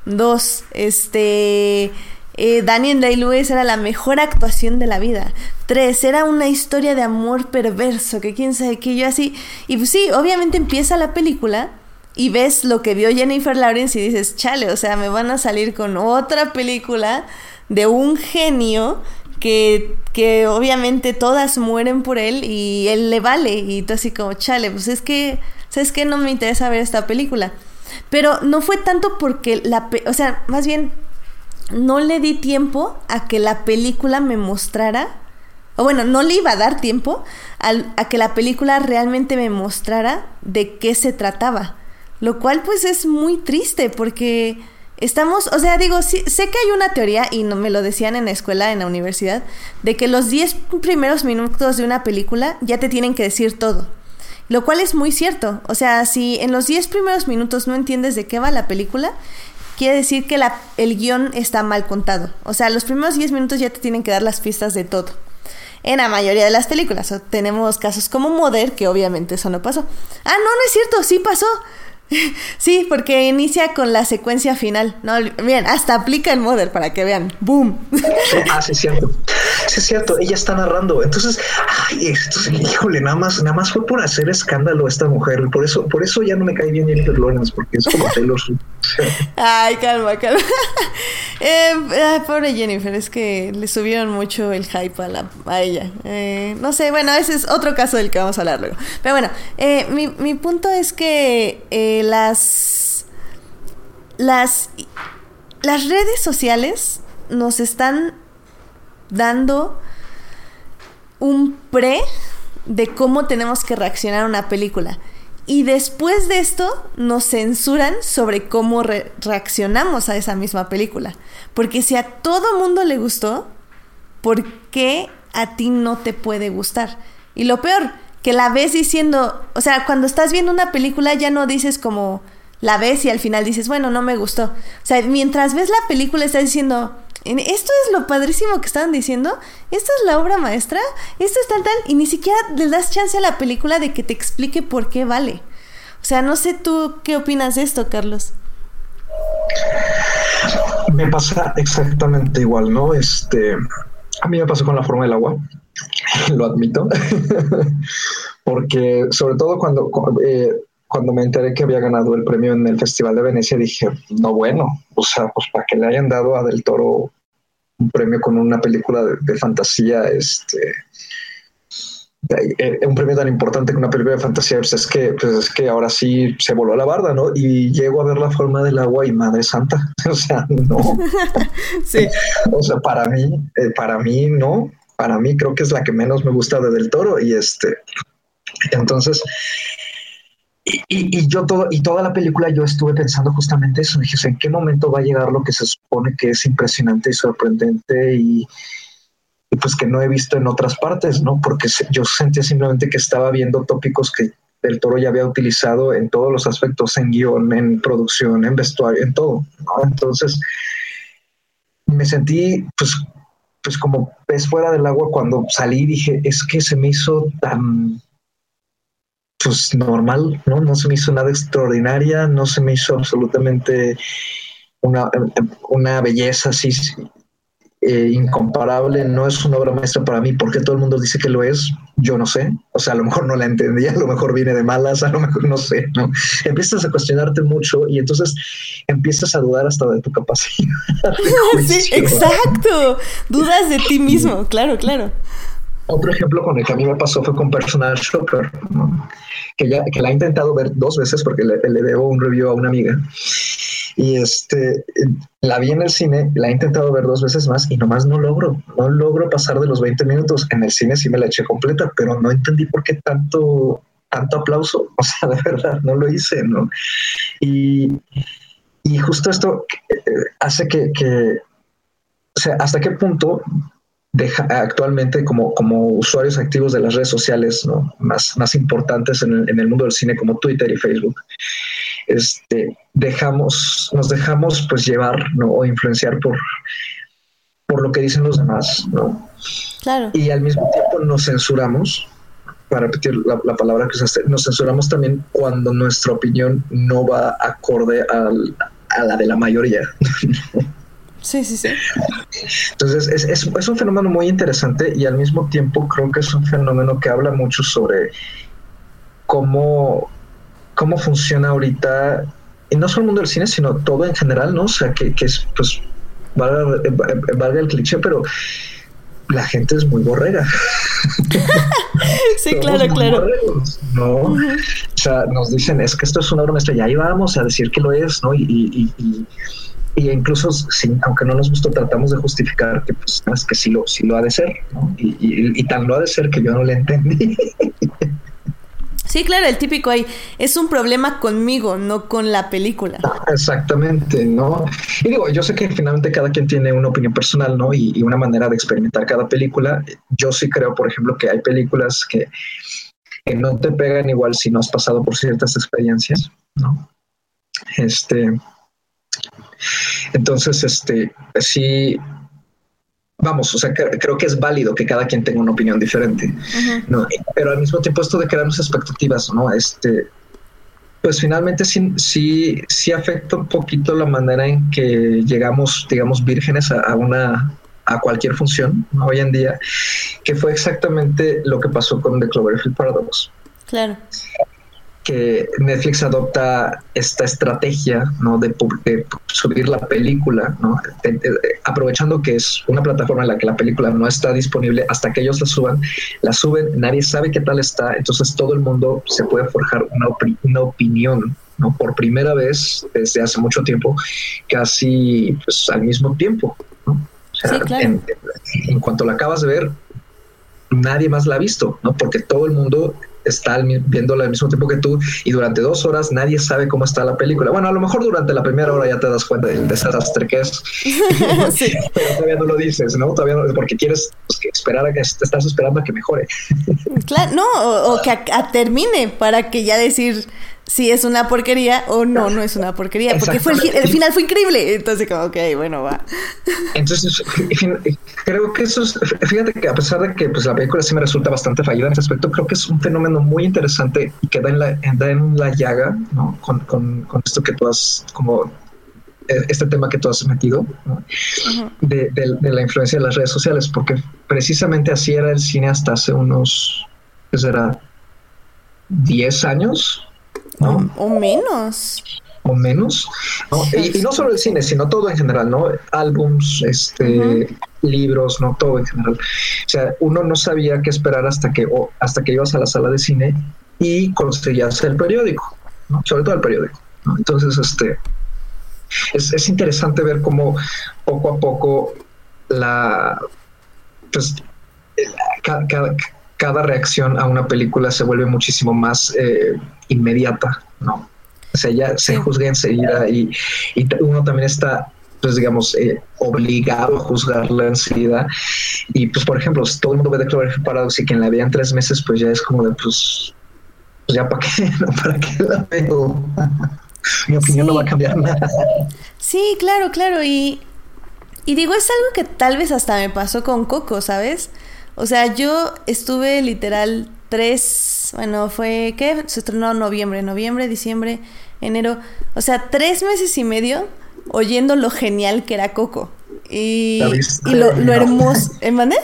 Dos, este eh, Daniel Day-Lewis era la mejor actuación de la vida. Tres, era una historia de amor perverso, que quién sabe qué, yo así. Y pues sí, obviamente empieza la película y ves lo que vio Jennifer Lawrence y dices, chale, o sea, me van a salir con otra película de un genio que, que obviamente todas mueren por él y él le vale. Y tú así como, chale, pues es que, ¿sabes qué? No me interesa ver esta película. Pero no fue tanto porque la... O sea, más bien no le di tiempo a que la película me mostrara, o bueno, no le iba a dar tiempo a, que la película realmente me mostrara de qué se trataba. Lo cual pues es muy triste porque estamos, o sea, digo, sé que hay una teoría, y no me lo decían en la escuela, en la universidad, de que los 10 primeros minutos de una película ya te tienen que decir todo. Lo cual es muy cierto. O sea, si en los 10 primeros minutos no entiendes de qué va la película, quiere decir que la, el guion está mal contado. O sea, los primeros 10 minutos ya te tienen que dar las pistas de todo. En la mayoría de las películas. tenemos casos como Mother, que obviamente eso no pasó. Ah, no, no es cierto, sí pasó. (laughs) Sí, porque inicia con la secuencia final. No, miren, hasta aplica en Mother para que vean. ¡Boom! Ah, sí, es cierto. Sí, es cierto. Ella está narrando. Entonces, ay, esto, híjole, nada más, nada más fue por hacer escándalo esta mujer. Por eso, por eso ya no me cae bien Jennifer Lawrence, porque es como Taylor Ay, calma, calma. (laughs) Eh, pobre Jennifer, es que le subieron mucho el hype a, la, a ella. Eh, no sé, bueno, ese es otro caso del que vamos a hablar luego. Pero bueno, eh, mi, mi punto es que las, las, las redes sociales nos están dando un pre de cómo tenemos que reaccionar a una película. Y después de esto nos censuran sobre cómo reaccionamos a esa misma película. Porque si a todo mundo le gustó, ¿por qué a ti no te puede gustar? Y lo peor, que la ves diciendo, o sea, cuando estás viendo una película ya no dices como la ves y al final dices, bueno, no me gustó. O sea, mientras ves la película estás diciendo, esto es lo padrísimo que estaban diciendo, esta es la obra maestra, esto es tal tal, y ni siquiera le das chance a la película de que te explique por qué vale. O sea, no sé tú qué opinas de esto, Carlos. Me pasa exactamente igual, ¿no? Este, a mí me pasó con la forma del agua. (laughs) lo admito, (laughs) porque sobre todo cuando, eh, cuando me enteré que había ganado el premio en el Festival de Venecia, dije, no bueno, o sea, pues para que le hayan dado a Del Toro un premio con una película de, fantasía, este, eh, un premio tan importante que una película de fantasía, pues es que, pues es que ahora sí se voló la barda, ¿no? Y llego a ver la forma del agua y madre santa, (laughs) o sea, no. sí. O sea, para mí, eh, para mí no, para mí creo que es la que menos me gusta de Del Toro y este, entonces, y, yo todo, y toda la película yo estuve pensando justamente eso, dije, ¿en qué momento va a llegar lo que se supone que es impresionante y sorprendente y, pues que no he visto en otras partes, ¿no? Porque yo sentía simplemente que estaba viendo tópicos que Del Toro ya había utilizado en todos los aspectos, en guion, en producción, en vestuario, en todo, Entonces, me sentí pues pues como pez fuera del agua cuando salí dije, es que se me hizo tan, pues normal, ¿no? No se me hizo nada extraordinaria, no se me hizo absolutamente una, una belleza así eh, incomparable, no es una obra maestra para mí, porque todo el mundo dice que lo es, yo no sé, o sea, a lo mejor no la entendía, a lo mejor viene de malas, a lo mejor no sé, ¿no? Empiezas a cuestionarte mucho y entonces empiezas a dudar hasta de tu capacidad. (laughs) sí, exacto, dudas de ti mismo, claro, claro. Otro ejemplo con el que a mí me pasó fue con Personal Shopper, que, ya, que la he intentado ver dos veces porque le, le debo un review a una amiga y este, la vi en el cine, la he intentado ver dos veces más y nomás no logro, no logro pasar de los 20 minutos. En el cine sí me la eché completa, pero no entendí por qué tanto, tanto aplauso. (laughs) O sea, de verdad, no lo hice, ¿no? Y, y justo esto eh, hace que, que, o sea, hasta qué punto deja, actualmente como, como usuarios activos de las redes sociales ¿no? más, más importantes en el, en el mundo del cine como Twitter y Facebook, este, dejamos, nos dejamos pues llevar ¿no? o influenciar por, por lo que dicen los demás, ¿no? Claro. Y al mismo tiempo nos censuramos, para repetir la, palabra que usaste, nos censuramos también cuando nuestra opinión no va acorde al, a la de la mayoría. (laughs) Sí, sí, sí. Entonces, es, es, es, un fenómeno muy interesante y al mismo tiempo creo que es un fenómeno que habla mucho sobre cómo cómo funciona ahorita, y no solo el mundo del cine, sino todo en general, ¿no? O sea, que, es, pues, valga, el cliché, pero la gente es muy borrega. (laughs) sí, claro, claro. ¿no? O sea, nos dicen, es que esto es una obra maestra, y ahí vamos a decir que lo es, ¿no? Y, y, y, incluso, sin, aunque no nos gustó, tratamos de justificar que, pues, es que sí lo, sí lo ha de ser, ¿no? Y, tan lo ha de ser que yo no le entendí. Sí, claro, el típico ahí es un problema conmigo, no con la película. Exactamente, ¿no? Y digo, yo sé que finalmente cada quien tiene una opinión personal, ¿no? Y, una manera de experimentar cada película. Yo sí creo, por ejemplo, que hay películas que, que no te pegan igual si no has pasado por ciertas experiencias, ¿no? Este. Entonces, este, sí, vamos, o sea, creo que es válido que cada quien tenga una opinión diferente, ¿no? Pero al mismo tiempo esto de crearnos expectativas, ¿no? Este, pues finalmente sí, sí, sí afecta un poquito la manera en que llegamos, digamos, vírgenes a, una a cualquier función hoy en día, que fue exactamente lo que pasó con The Cloverfield Paradox. Claro que Netflix adopta esta estrategia ¿no? de, subir la película, ¿no? aprovechando que es una plataforma en la que la película no está disponible hasta que ellos la suban, la suben, nadie sabe qué tal está, entonces todo el mundo se puede forjar una, una opinión ¿no? por primera vez desde hace mucho tiempo, casi pues, al mismo tiempo. ¿no? en, en cuanto la acabas de ver, nadie más la ha visto, ¿no? porque todo el mundo está viéndola al mismo tiempo que tú y durante dos horas nadie sabe cómo está la película. Bueno, a lo mejor durante la primera hora ya te das cuenta del desastre que es, (laughs) pero todavía no lo dices, ¿no? Todavía no, porque quieres pues, esperar a que te estás esperando a que mejore. claro, no, o, que termine para que ya decir si es una porquería o no, no es una porquería, porque fue el, final fue increíble. Entonces, como, ok, bueno, va. Entonces, creo que eso es, fíjate que a pesar de que pues, la película sí me resulta bastante fallida en ese aspecto, creo que es un fenómeno muy interesante y que da en la, en la llaga, ¿no? Con, con, con esto que tú has, como e, este tema que tú has metido de, de, la influencia de las redes sociales, porque precisamente así era el cine hasta hace unos, ¿qué será? 10 años, o, menos. O menos. Y, no solo el cine, sino todo en general, ¿no? Álbums, este, libros, ¿no? Todo en general. O sea, uno no sabía qué esperar hasta que, o hasta que ibas a la sala de cine y conseguías el periódico, ¿no? Sobre todo el periódico. Entonces, este, es, es interesante ver cómo poco a poco la, pues, cada, cada reacción a una película se vuelve muchísimo más eh, inmediata, ¿no? O sea, ya se juzga enseguida y, y uno también está pues digamos, eh, obligado a juzgarla enseguida. Y pues, por ejemplo, si todo el mundo ve de Cloverfield Paradox y quien la vea en tres meses, pues ya es como de, pues, pues ya para qué, (laughs) ¿no? ¿Para qué la veo? (laughs) Mi opinión no va a cambiar nada. Sí, claro, claro. Y, y digo, es algo que tal vez hasta me pasó con Coco, ¿sabes? O sea, yo estuve literal tres, bueno, fue, ¿qué? Se estrenó noviembre, noviembre, diciembre, enero. O sea, tres meses y medio oyendo lo genial que era Coco. Y, y lo, lo hermoso. ¿Eh, mandé?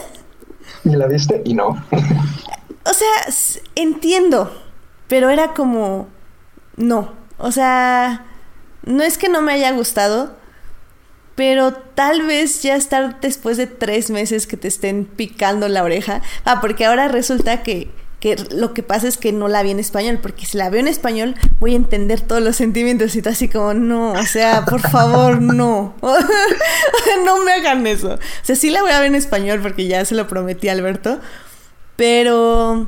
Y la viste y no. o sea, entiendo, pero era como, no. O sea, no es que no me haya gustado, pero tal vez ya estar después de tres meses que te estén picando la oreja. Ah, porque ahora resulta que, que lo que pasa es que no la vi en español, porque si la veo en español voy a entender todos los sentimientos y todo así como, no, o sea, por favor, no. (laughs) no me hagan eso. O sea, sí la voy a ver en español porque ya se lo prometí a Alberto, pero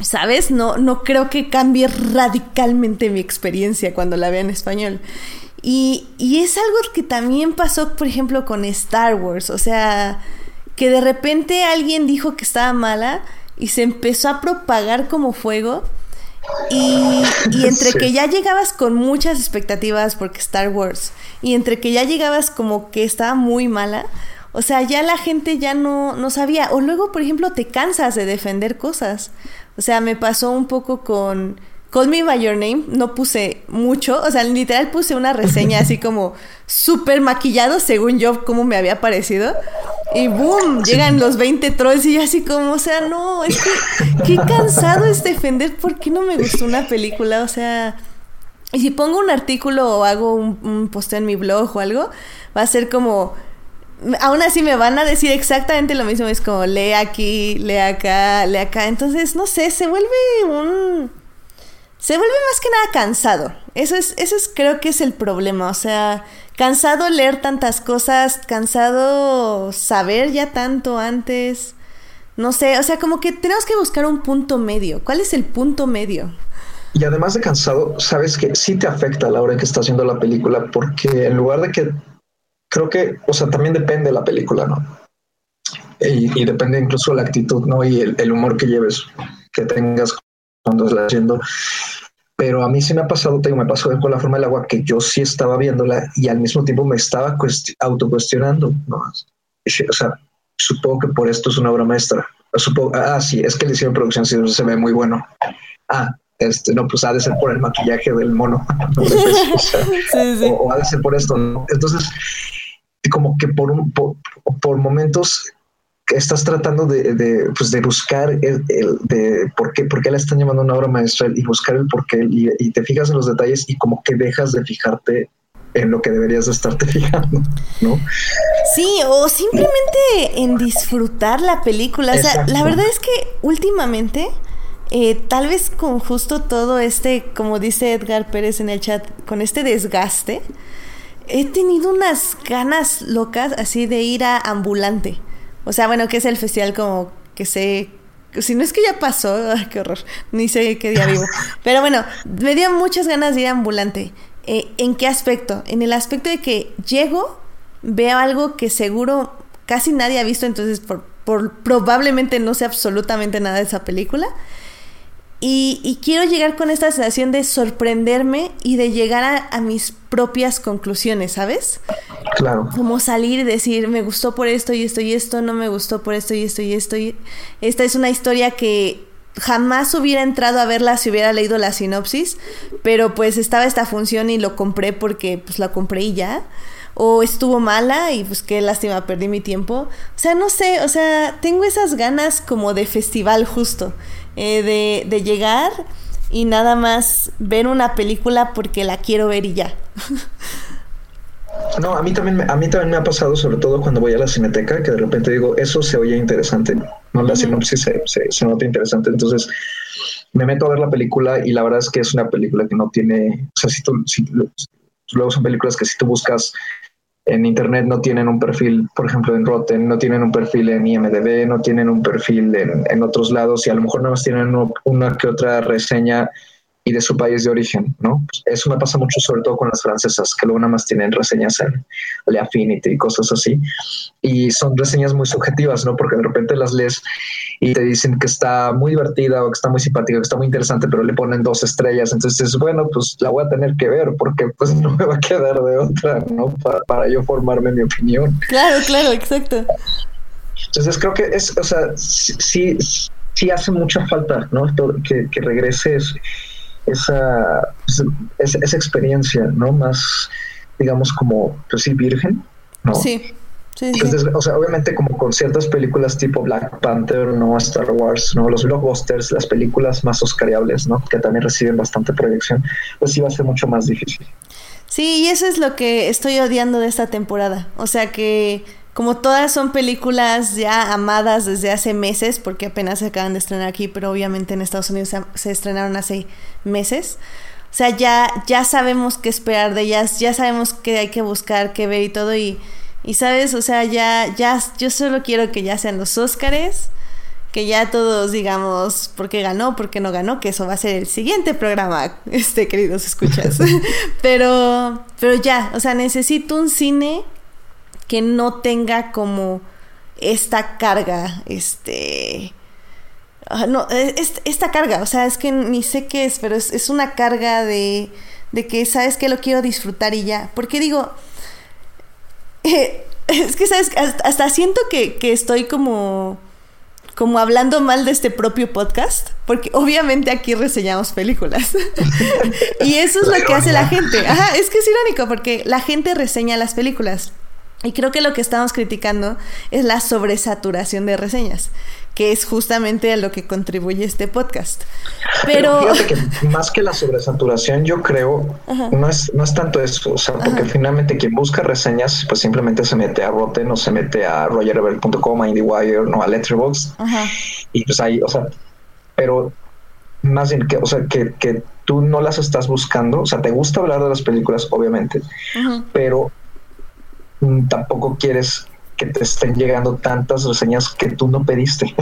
¿sabes? No, no creo que cambie radicalmente mi experiencia cuando la vea en español. Y, y, es algo que también pasó, por ejemplo, con Star Wars. O sea, que de repente alguien dijo que estaba mala y se empezó a propagar como fuego. Y, y (laughs) entre que ya llegabas con muchas expectativas porque Star Wars, y entre que ya llegabas como que estaba muy mala, o sea, ya la gente ya no, no sabía. O luego, por ejemplo, te cansas de defender cosas. O sea, me pasó un poco con Call Me By Your Name. No puse mucho. O sea, literal puse una reseña así como súper maquillado, según yo, como me había parecido. Y boom, llegan los 20 trolls y yo así como, o sea, no, es que qué cansado es defender por qué no me gustó una película. O sea, y si pongo un artículo o hago un, un posteo en mi blog o algo, va a ser como aún así me van a decir exactamente lo mismo. Es como lee aquí, lee acá, lee acá. Entonces, no sé, se vuelve un. Se vuelve más que nada cansado. Eso es, eso es, creo que es el problema. O sea, cansado leer tantas cosas, cansado saber ya tanto antes. No sé, o sea, como que tenemos que buscar un punto medio. ¿Cuál es el punto medio? Y además de cansado, sabes que sí te afecta a la hora en que estás haciendo la película, porque en lugar de que creo que, o sea, también depende de la película, ¿no? Y, depende incluso de la actitud, ¿no? Y el, humor que lleves, que tengas cuando estás haciendo. Pero a mí sí me ha pasado, tengo, me pasó con la forma del agua que yo sí estaba viéndola y al mismo tiempo me estaba autocuestionando, ¿no? O sea, supongo que por esto es una obra maestra. Supongo, ah, sí, es que le hicieron producción, sí, se ve muy bueno. Ah, este, no, pues ha de ser por el maquillaje del mono. O, ha de ser por esto. ¿no? Entonces, como que por, un, por, por momentos estás tratando de, de, pues de buscar el, de por qué, por qué la están llamando una obra maestra y buscar el por qué y, te fijas en los detalles y como que dejas de fijarte en lo que deberías de estarte (laughs) fijando, ¿no? Sí, o simplemente en disfrutar la película. O sea, la verdad es que últimamente, eh, tal vez con justo todo este, como dice Edgar Pérez en el chat, con este desgaste, he tenido unas ganas locas así de ir a Ambulante. O sea, bueno, que es el festival como que sé... Si no es que ya pasó, (laughs) ay, qué horror, ni sé qué día vivo. (laughs) Pero bueno, me dio muchas ganas de ir a Ambulante. Eh, ¿En qué aspecto? En el aspecto de que llego, veo algo que seguro casi nadie ha visto, entonces por, por probablemente no sé absolutamente nada de esa película. Y, quiero llegar con esta sensación de sorprenderme y de llegar a, mis propias conclusiones, ¿sabes? Claro. Como salir y decir, me gustó por esto y esto y esto, no me gustó por esto y esto y esto. Y esta es una historia que jamás hubiera entrado a verla si hubiera leído la sinopsis, pero pues estaba esta función y lo compré porque pues la compré y ya. O estuvo mala y pues qué lástima, perdí mi tiempo. O sea, no sé, o sea, tengo esas ganas como de festival justo. Eh, de, llegar y nada más ver una película porque la quiero ver y ya. No, a mí también a mí también me ha pasado, sobre todo cuando voy a la cineteca, que de repente digo, eso se oye interesante, no la sinopsis se, se, nota interesante, entonces me meto a ver la película y la verdad es que es una película que no tiene, o sea, si tú, si, luego son películas que si tú buscas en Internet no tienen un perfil, por ejemplo, en Rotten, no tienen un perfil en IMDB, no tienen un perfil en, en otros lados y a lo mejor no más tienen una que otra reseña y de su país de origen, ¿no? Eso me pasa mucho sobre todo con las francesas, que luego nada más tienen reseñas en Le Affinity y cosas así. Y son reseñas muy subjetivas, ¿no? Porque de repente las lees y te dicen que está muy divertida o que está muy simpática, que está muy interesante, pero le ponen dos estrellas. Entonces, bueno, pues la voy a tener que ver porque pues (laughs) no me va a quedar de otra, ¿no? Para, para yo formarme mi opinión. Claro, claro, exacto. Entonces creo que es, o sea, sí, sí hace mucha falta, ¿no? Que, que regrese esa, esa, esa experiencia, ¿no? Más, digamos, como, pues sí, virgen, ¿no? Sí. Sí, o sea, obviamente como con ciertas películas tipo Black Panther, ¿no? Star Wars, ¿no? Los blockbusters, las películas más oscariables, ¿no? Que también reciben bastante proyección, pues sí va a ser mucho más difícil. Sí, y eso es lo que estoy odiando de esta temporada. O sea que como todas son películas ya amadas desde hace meses, porque apenas se acaban de estrenar aquí, pero obviamente en Estados Unidos se, estrenaron hace meses. O sea, ya, ya sabemos qué esperar de ellas, ya sabemos qué hay que buscar, qué ver y todo. Y, y sabes, o sea, ya, ya, yo solo quiero que ya sean los Óscares que ya todos digamos por qué ganó, por qué no ganó, que eso va a ser el siguiente programa, (laughs) este queridos escuchas. (laughs) pero, pero ya, o sea, necesito un cine que no tenga como esta carga, este... Ah, no, e, esta carga, o sea, es que ni sé qué es, pero es, una carga de, de que, ¿sabes que Lo quiero disfrutar y ya. Porque digo, (laughs) es que, ¿sabes? hasta siento que, que estoy como como hablando mal de este propio podcast, porque obviamente aquí reseñamos películas. (laughs) y eso es lo que hace la gente. Ajá, es que es irónico porque la gente reseña las películas. Y creo que lo que estamos criticando es la sobresaturación de reseñas, que es justamente a lo que contribuye este podcast. Pero, fíjate que más que la sobresaturación, yo creo, no es, no es tanto eso, o sea, porque finalmente quien busca reseñas, pues simplemente se mete a Rotten o se mete a RogerEvert.com, a IndieWire, no a Letterboxd, y pues ahí, o sea, pero más bien que, o sea, que, que tú no las estás buscando, o sea, te gusta hablar de las películas, obviamente, pero Mm, tampoco quieres que te estén llegando tantas reseñas que tú no pediste.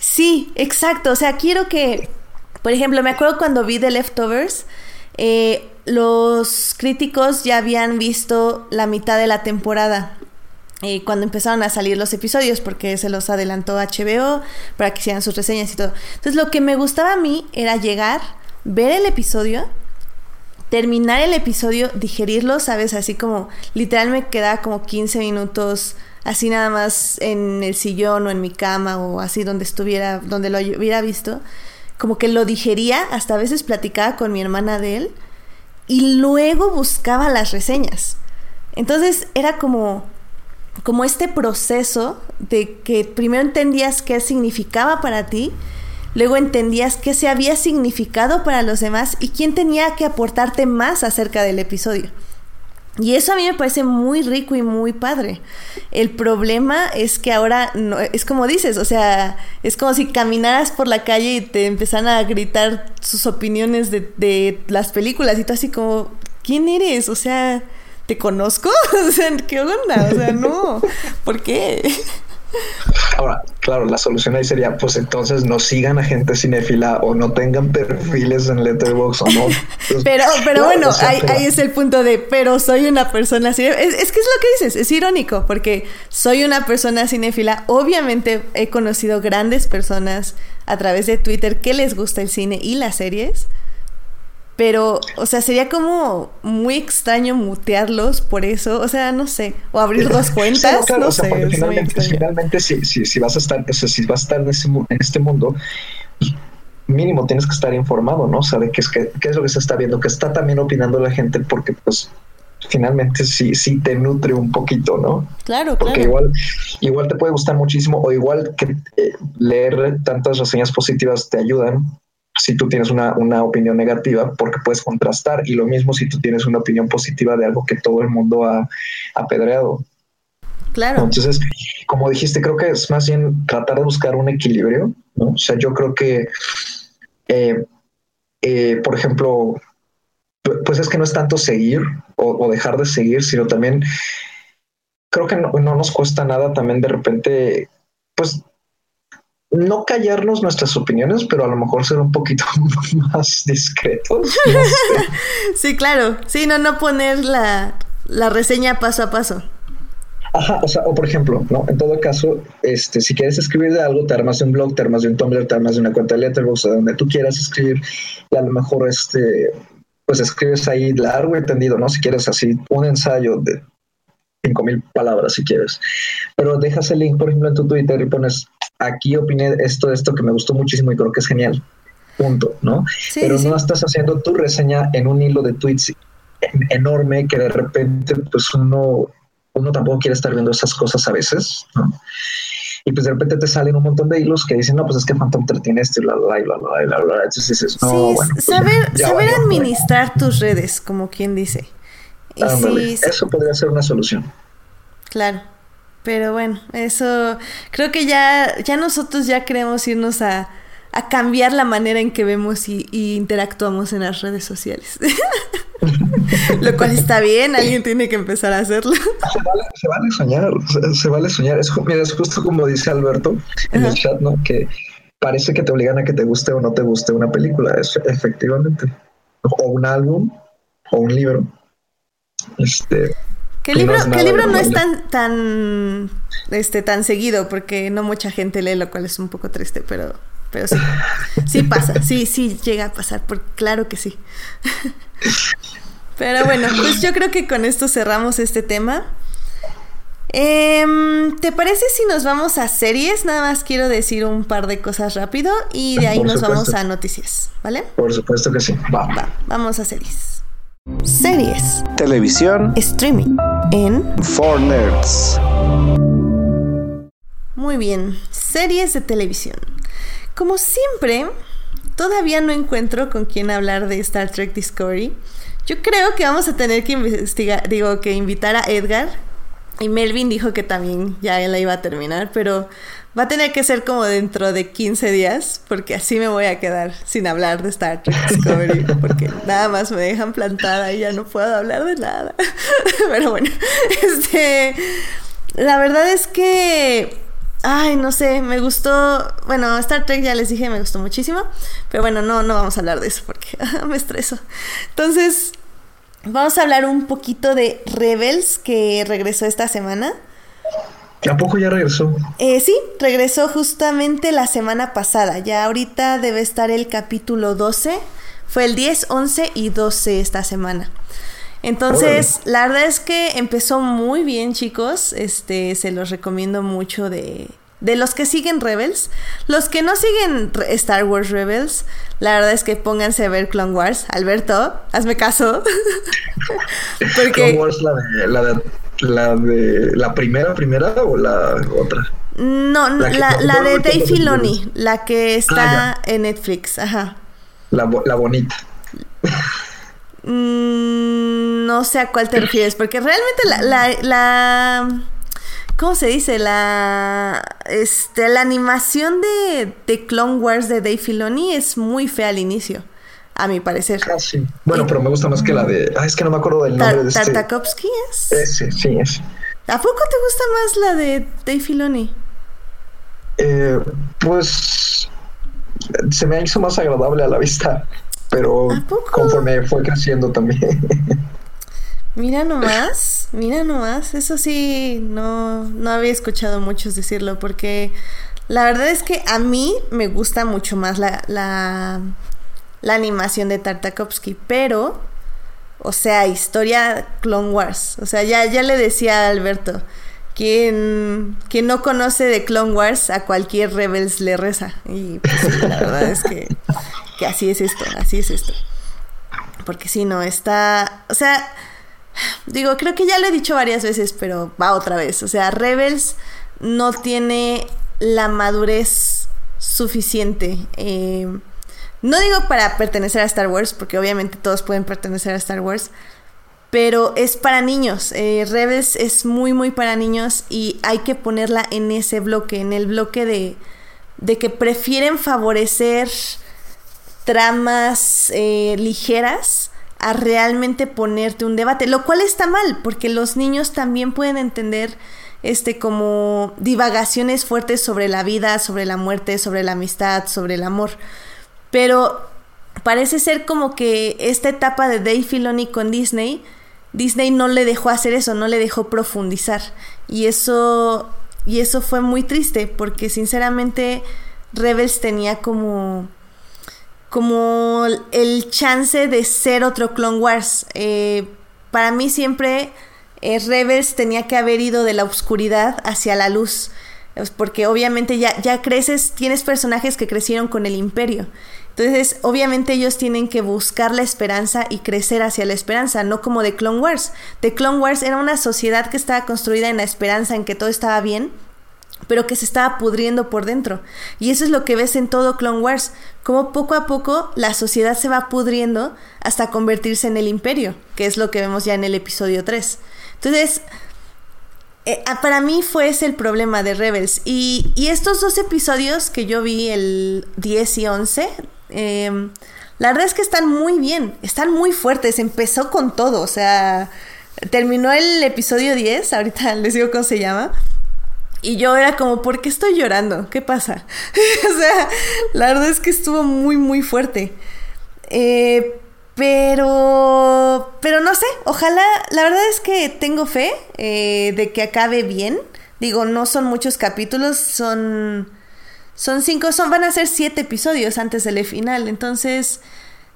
Sí, exacto. O sea, quiero que, por ejemplo, me acuerdo cuando vi The Leftovers, eh, los críticos ya habían visto la mitad de la temporada. Eh, cuando empezaron a salir los episodios, porque se los adelantó HBO para que hicieran sus reseñas y todo. Entonces, lo que me gustaba a mí era llegar, ver el episodio terminar el episodio, digerirlo, ¿sabes? Así como literal me quedaba como 15 minutos así nada más en el sillón o en mi cama o así donde estuviera, donde lo hubiera visto. Como que lo digería, hasta a veces platicaba con mi hermana de él y luego buscaba las reseñas. Entonces era como como este proceso de que primero entendías qué significaba para ti Luego entendías qué se había significado para los demás y quién tenía que aportarte más acerca del episodio. Y eso a mí me parece muy rico y muy padre. El problema es que ahora no, es como dices, o sea, es como si caminaras por la calle y te empezaran a gritar sus opiniones de, de las películas y tú así como, ¿quién eres? O sea, ¿te conozco? (laughs) o sea, ¿qué onda? O sea, no, ¿por qué? Ahora, claro, la solución ahí sería, pues entonces no sigan a gente cinéfila o no tengan perfiles en Letterboxd o no. Pues, (laughs) pero, pero (laughs) bueno, ahí, es el punto de, pero soy una persona cinéfila. Es, es, que es lo que dices, es irónico, porque soy una persona cinéfila. Obviamente he conocido grandes personas a través de Twitter que les gusta el cine y las series. Pero, o sea, sería como muy extraño mutearlos por eso. O sea, no sé. O abrir dos cuentas. no sé. finalmente, si, si, vas a estar, o sea, si vas a estar en, en este mundo, mínimo tienes que estar informado, ¿no? O sea, de qué es, qué, es lo que se está viendo, que está también opinando la gente, porque pues finalmente sí, sí te nutre un poquito, ¿no? Claro, Porque igual, igual te puede gustar muchísimo, o igual que eh, leer tantas reseñas positivas te ayudan, si tú tienes una, opinión negativa, porque puedes contrastar. Y lo mismo si tú tienes una opinión positiva de algo que todo el mundo ha apedreado. Claro. Entonces, como dijiste, creo que es más bien tratar de buscar un equilibrio, ¿no? O sea, yo creo que, eh, eh, por ejemplo, pues es que no es tanto seguir o, o dejar de seguir, sino también creo que no, no, nos cuesta nada también de repente, pues no callarnos nuestras opiniones, pero a lo mejor ser un poquito (laughs) más discretos. (laughs) sí, claro. Sí, no, no poner la, reseña paso a paso. Ajá, o sea, o por ejemplo, ¿no? En todo caso, este, si quieres escribir de algo, te armas de un blog, te armas de un Tumblr, te armas de una cuenta de Letterboxd, de donde tú quieras escribir, y a lo mejor, este, pues escribes ahí largo y entendido, ¿no? Si quieres así un ensayo de cinco mil palabras, si quieres, pero dejas el link, por ejemplo, en tu Twitter y pones aquí opiné esto, esto que me gustó muchísimo y creo que es genial. Punto, ¿no? Pero no estás haciendo tu reseña en un hilo de tweets enorme que de repente, pues uno, uno tampoco quiere estar viendo esas cosas a veces, ¿no? Y pues de repente te salen un montón de hilos que dicen, no, pues es que Phantom 3 tiene esto y bla, bla, bla, bla, bla, bla. Entonces dices, no, sí, bueno. Pues saber saber administrar tus redes, como quien dice. Y sí, eso podría ser una solución. Claro. Pero bueno, eso creo que ya, ya nosotros ya queremos irnos a, a cambiar la manera en que vemos y, interactuamos en las redes sociales. (laughs) Lo cual está bien, alguien tiene que empezar a hacerlo. Se vale, soñar, se, vale soñar. Es, es justo como dice Alberto en el chat, ¿no? Que parece que te obligan a que te guste o no te guste una película, es, efectivamente. O un álbum o un libro. Este, ¿Qué libro, ¿qué libro no es tan, tan, este, tan seguido? Porque no mucha gente lee, lo cual es un poco triste, pero, pero sí. Sí pasa, sí, sí llega a pasar, por, claro que sí. Pero bueno, pues yo creo que con esto cerramos este tema. Em, ¿Te parece si nos vamos a series? Nada más quiero decir un par de cosas rápido y de ahí nos vamos a noticias, ¿vale? Por supuesto que sí. Va, vamos a series. Series. Televisión. Streaming. En. For Nerds. Muy bien. Series de televisión. Como siempre, todavía no encuentro con quién hablar de Star Trek Discovery. Yo creo que vamos a tener que investigar, digo, que invitar a Edgar. Y Melvin dijo que también ya él la iba a terminar, pero Va a tener que ser como dentro de 15 días, porque así me voy a quedar sin hablar de Star Trek Discovery, porque nada más me dejan plantada y ya no puedo hablar de nada. (laughs) Pero bueno, este. La verdad es que. Ay, no sé, me gustó. Bueno, Star Trek ya les dije, me gustó muchísimo. Pero bueno, no, no vamos a hablar de eso porque (laughs) me estreso. Entonces, vamos a hablar un poquito de Rebels que regresó esta semana. ¿A poco ya regresó? Eh, sí, regresó justamente la semana pasada. Ya ahorita debe estar el capítulo 12. Fue el 10, 11 y 12 esta semana. Entonces, la verdad es que empezó muy bien, chicos. Este, se los recomiendo mucho de, de los que siguen Rebels. Los que no siguen Star Wars Rebels, la verdad es que pónganse a ver Clone Wars. Alberto, hazme caso. (laughs) (laughs) Porque... Clone Wars, la de, la de ¿La de la primera, primera o la otra? No, la, la, de Dave Filoni, la que está ah, en Netflix, ajá. La, la bonita. Mm, no sé a cuál te refieres, porque realmente la, la, la ¿cómo se dice? La este la animación de, de Clone Wars de Dave Filoni es muy fea al inicio a mi parecer. Ah, sí. Bueno, pero me gusta más que la de. Ah, es que no me acuerdo del nombre de este. ¿Tartakovsky es? Ese, sí, es. ¿A poco te gusta más la de Dave Filoni? Eh, pues se me hizo más agradable a la vista, pero conforme fue creciendo también. Mira (laughs) nomás, mira nomás, eso sí, no, no había escuchado muchos decirlo, porque la verdad es que a mí me gusta mucho más la, la la animación de Tartakovsky, pero, o sea, historia Clone Wars. O sea, ya, ya le decía a Alberto, quien, no conoce de Clone Wars, a cualquier Rebels le reza. Y pues, la verdad es que, que así es esto, así es esto. Porque si no, está, o sea, digo, creo que ya lo he dicho varias veces, pero va otra vez. O sea, Rebels no tiene la madurez suficiente. Eh, no digo para pertenecer a Star Wars, porque obviamente todos pueden pertenecer a Star Wars, pero es para niños. Eh, Rebels es muy, muy para niños y hay que ponerla en ese bloque, en el bloque de, de que prefieren favorecer tramas eh, ligeras a realmente ponerte un debate, lo cual está mal, porque los niños también pueden entender este como divagaciones fuertes sobre la vida, sobre la muerte, sobre la amistad, sobre el amor. Pero parece ser como que esta etapa de Dave Filoni con Disney, Disney no le dejó hacer eso, no le dejó profundizar. Y eso, y eso fue muy triste, porque sinceramente Rebels tenía como como el chance de ser otro Clone Wars. Eh, para mí siempre eh, Rebels tenía que haber ido de la oscuridad hacia la luz. porque obviamente ya, ya creces, tienes personajes que crecieron con el imperio. Entonces, obviamente ellos tienen que buscar la esperanza y crecer hacia la esperanza, no como de Clone Wars. The Clone Wars era una sociedad que estaba construida en la esperanza, en que todo estaba bien, pero que se estaba pudriendo por dentro. Y eso es lo que ves en todo Clone Wars, como poco a poco la sociedad se va pudriendo hasta convertirse en el imperio, que es lo que vemos ya en el episodio 3. Entonces, eh, para mí fue ese el problema de Rebels. Y, y, estos dos episodios que yo vi, el 10 y 11, Em, la verdad es que están muy bien, están muy fuertes, empezó con todo, o sea, terminó el episodio 10, ahorita (laughs) les digo cómo se llama. Y yo era como, ¿por qué estoy llorando? ¿Qué pasa? (laughs) o sea, la verdad es que estuvo muy, muy fuerte. Eh, pero, pero no sé, ojalá, la verdad es que tengo fe eh, de que acabe bien. Digo, no son muchos capítulos, son son cinco, son, van a ser siete episodios antes del final. Entonces,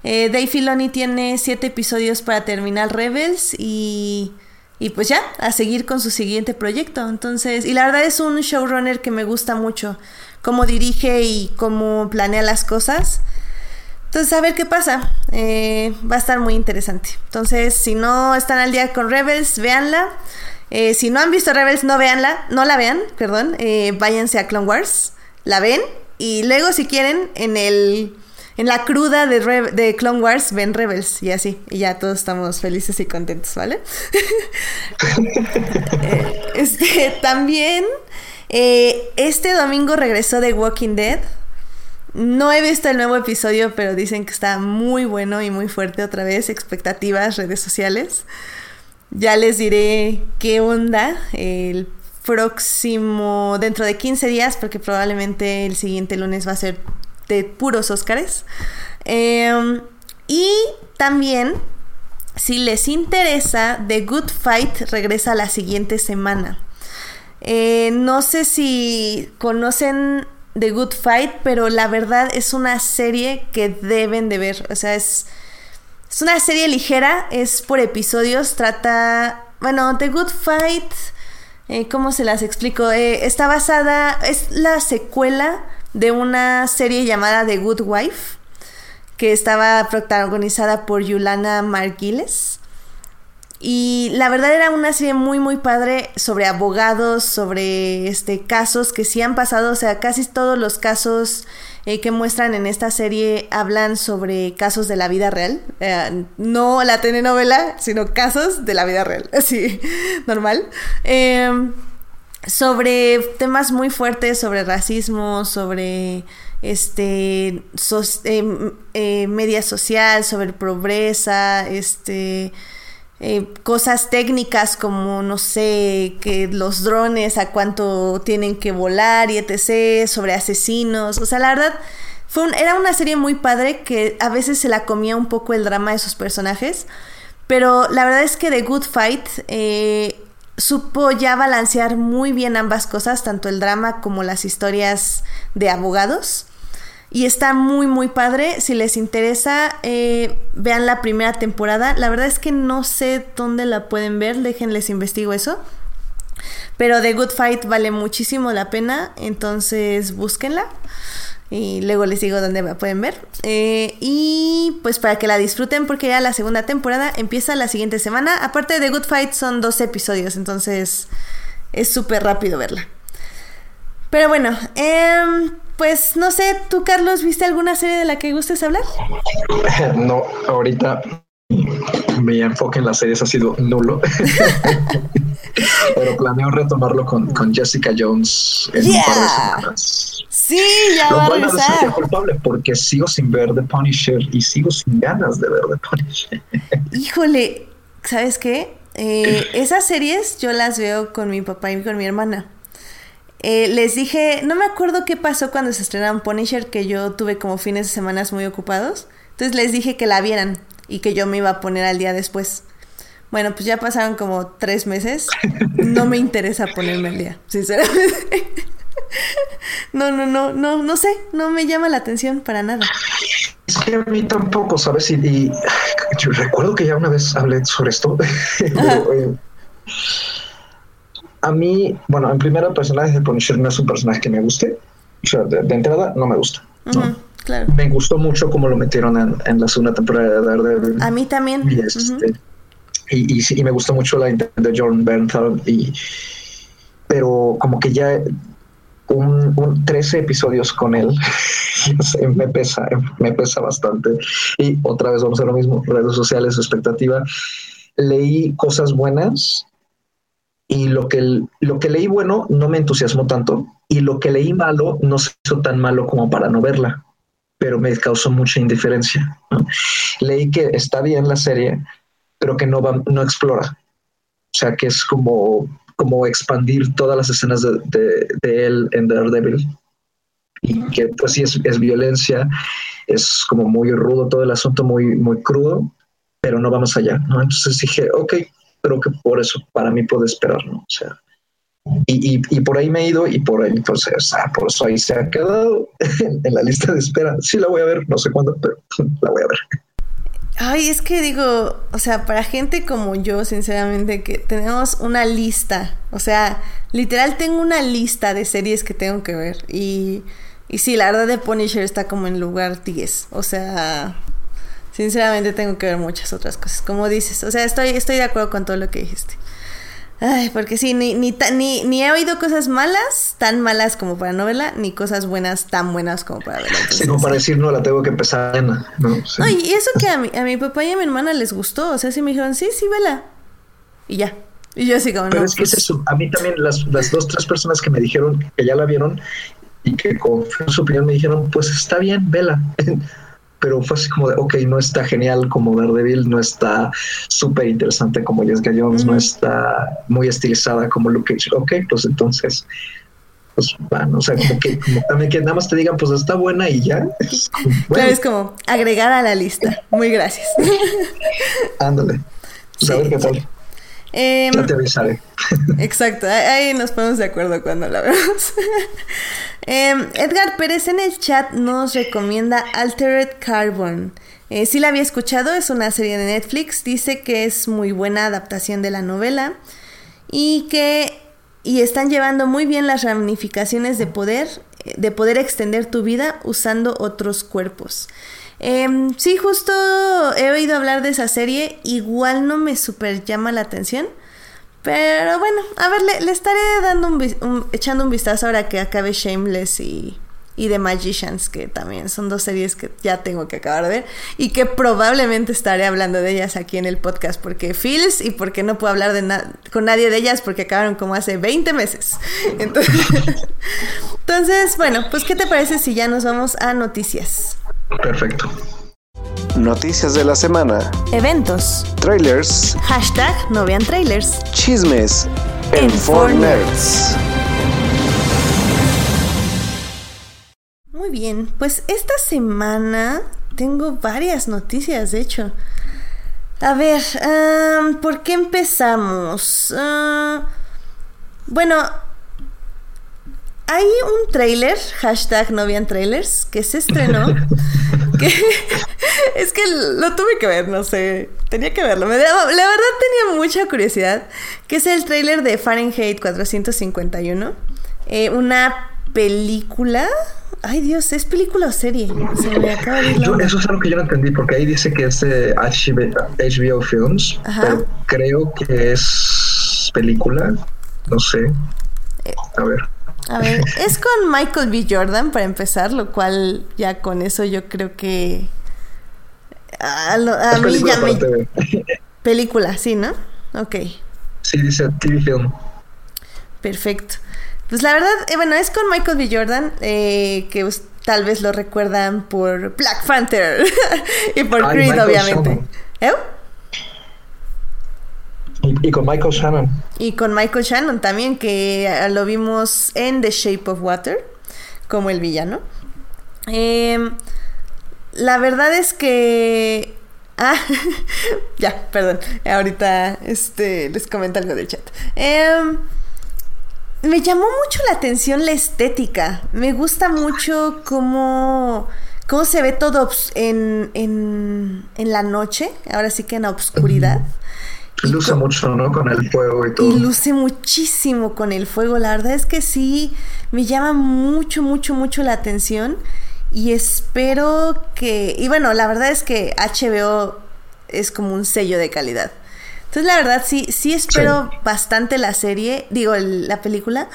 eh, Dave Filoni tiene siete episodios para terminar Rebels y, y pues ya, a seguir con su siguiente proyecto. Entonces, y la verdad es un showrunner que me gusta mucho, cómo dirige y cómo planea las cosas. Entonces, a ver qué pasa. Eh, va a estar muy interesante. Entonces, si no están al día con Rebels, véanla. Eh, si no han visto Rebels, no véanla, no la vean, perdón. Eh, váyanse a Clone Wars la ven y luego si quieren en el en la cruda de, de Clone Wars ven Rebels y así y ya todos estamos felices y contentos, ¿vale? (laughs) Eh, este también eh, este domingo regresó de Walking Dead. No he visto el nuevo episodio, pero dicen que está muy bueno y muy fuerte otra vez. Expectativas, redes sociales. Ya les diré qué onda el próximo, dentro de 15 días, porque probablemente el siguiente lunes va a ser de puros Óscares. Em, y también, si les interesa, The Good Fight regresa la siguiente semana. Eh, no sé si conocen The Good Fight, pero la verdad es una serie que deben de ver. O sea, es, es una serie ligera, es por episodios, trata... Bueno, The Good Fight eh, ¿cómo se las explico? Eh, está basada, es la secuela de una serie llamada The Good Wife, que estaba protagonizada por Yulana Marguiles. Y la verdad era una serie muy muy padre sobre abogados, sobre este casos que sí han pasado, o sea, casi todos los casos eh, que muestran en esta serie hablan sobre casos de la vida real. Eh, no la telenovela, sino casos de la vida real. (laughs) Así, normal. Em, sobre temas muy fuertes, sobre racismo, sobre este em, eh, media social, sobre pobreza, este eh, cosas técnicas como, no sé, que los drones a cuánto tienen que volar y etc., sobre asesinos. O sea, la verdad, fue era una serie muy padre que a veces se la comía un poco el drama de sus personajes. Pero la verdad es que The Good Fight eh, supo ya balancear muy bien ambas cosas, tanto el drama como las historias de abogados. Y está muy, muy padre. Si les interesa, eh, vean la primera temporada. La verdad es que no sé dónde la pueden ver. Déjenles investigo eso. Pero The Good Fight vale muchísimo la pena. Entonces búsquenla. Y luego les digo dónde la pueden ver. Eh, y pues para que la disfruten, porque ya la segunda temporada empieza la siguiente semana. Aparte de Good Fight, son dos episodios. Entonces es súper rápido verla. Pero bueno, eh, pues no sé, tú Carlos, ¿viste alguna serie de la que gustes hablar? (laughs) No, ahorita mi enfoque en las series ha sido nulo. (laughs) Pero planeo retomarlo con, Jessica Jones en un par de semanas. Sí, ya va a regresar. culpable porque sigo sin ver The Punisher y sigo sin ganas de ver The Punisher. (laughs) Híjole, ¿sabes qué? Eh, esas series yo las veo con mi papá y con mi hermana. Eh, les dije, no me acuerdo qué pasó cuando se estrenaron Punisher, que yo tuve como fines de semanas muy ocupados. Entonces les dije que la vieran y que yo me iba a poner al día después. Bueno, pues ya pasaron como tres meses. No me interesa ponerme al día, sinceramente. No, no, no, no, no sé, no me llama la atención para nada. Es que a mí tampoco, ¿sabes? Y, yo recuerdo que ya una vez hablé sobre esto. (laughs) a mí, bueno, en primera personaje de Punisher no es un personaje que me guste. O sea, de, entrada no me gusta. claro. Me gustó mucho cómo lo metieron en, la segunda temporada de Daredevil. A mí también. Y, este, y, me gustó mucho la intención de Jordan Bernthal. Y, pero como que ya un, un 13 episodios con él (laughs) me pesa, me pesa bastante. Y otra vez vamos a lo mismo, redes sociales, expectativa. Leí cosas buenas y lo que, lo que leí bueno no me entusiasmó tanto y lo que leí malo no se hizo tan malo como para no verla, pero me causó mucha indiferencia. Leí que está bien la serie, pero que no, va, no explora. O sea, que es como, como expandir todas las escenas de, de, él en Daredevil. Y que pues sí es, es, violencia, es como muy rudo todo el asunto, muy, muy crudo, pero no vamos allá. ¿no? Entonces dije, ok, creo que por eso para mí puede esperar, ¿no? O sea, y, y, por ahí me he ido y por ahí, entonces, ah, por eso ahí se ha quedado en, la lista de espera. Sí la voy a ver, no sé cuándo, pero (laughs) la voy a ver. Ay, es que digo, o sea, para gente como yo, sinceramente, que tenemos una lista, o sea, literal tengo una lista de series que tengo que ver y, y sí, la verdad de Punisher está como en lugar 10, o sea, Sinceramente tengo que ver muchas otras cosas, como dices. O sea, estoy, estoy de acuerdo con todo lo que dijiste. Ay, porque sí, ni, ni, ni, ni he oído cosas malas, tan malas como para novela, ni cosas buenas, tan buenas como para verla. sí, como para decir, no, la tengo que empezar. ¿no? no y eso que a mi, a mi papá y a mi hermana les gustó. O sea, sí me dijeron, sí, sí, vela. Y ya. Y yo así como, Pero es que es pues eso. A mí también las, las dos, tres personas que me dijeron que ya la vieron y que con su opinión me dijeron, pues está bien, vela. (laughs) pero fue así como de, ok, no está genial como Daredevil, no está súper interesante como Jessica Jones, no está muy estilizada como Luke Cage. Ok, pues entonces, pues bueno, o sea, como que, también que nada más te digan, pues está buena y ya. (laughs) Claro, es como agregar a la lista. Muy gracias. Ándale. Pues a ver qué tal. Eh, ya te avisaré. Exacto, ahí nos ponemos de acuerdo cuando la vemos. (laughs) Em, Edgar Pérez en el chat nos recomienda Altered Carbon. Eh, si la había escuchado, es una serie de Netflix. Dice que es muy buena adaptación de la novela y que y están llevando muy bien las ramificaciones de poder, de poder extender tu vida usando otros cuerpos. Em, sí, justo he oído hablar de esa serie. Igual no me super llama la atención. Pero bueno, a ver, le, estaré dando un, echando un vistazo ahora que acabe Shameless y, y The Magicians, que también son dos series que ya tengo que acabar de ver y que probablemente estaré hablando de ellas aquí en el podcast porque feels y porque no puedo hablar de con nadie de ellas porque acabaron como hace 20 meses. (laughs) Entonces, (laughs) entonces, bueno, pues ¿qué te parece si ya nos vamos a noticias? Perfecto. Noticias de la semana. Eventos. Trailers. Hashtag no vean trailers. Chismes. En, Nerds. Muy bien, pues esta semana tengo varias noticias, de hecho. A ver, ¿por qué empezamos? Ah, bueno, hay un trailer, hashtag no trailers, que se estrenó. (laughs) (laughs) es que lo tuve que ver, no sé, tenía que verlo. la verdad tenía mucha curiosidad, que es el trailer de Fahrenheit 451, eh, una película. Ay Dios, ¿es película o serie? Se me acaba de Eso es algo que yo no entendí, porque ahí dice que es de HBO, Films, pero creo que es película, no sé. Eh, A ver. A ver, es con Michael B. Jordan para empezar, lo cual ya con eso yo creo que a, mí ya me... (laughs) Película, sí, ¿no? Ok. Sí, dice TV film. Perfecto. Pues la verdad, eh, bueno, es con Michael B. Jordan, eh, que tal vez lo recuerdan por Black Panther (laughs) y por Creed, obviamente. ¿Eh? Y, con Michael Shannon. Y con Michael Shannon también, que lo vimos en The Shape of Water, como el villano. Em, la verdad es que... Ah, (laughs) ya, perdón. Ahorita este, les comento algo del chat. Em, me llamó mucho la atención la estética. Me gusta mucho cómo, cómo se ve todo en, en, en la noche, ahora sí que en la oscuridad. Luce mucho, ¿no? Con el fuego y todo. Y luce muchísimo con el fuego. La verdad es que sí, me llama mucho, mucho, mucho la atención. Y espero que... Y bueno, la verdad es que HBO es como un sello de calidad. Entonces, la verdad, sí, sí espero bastante la serie, digo, la película.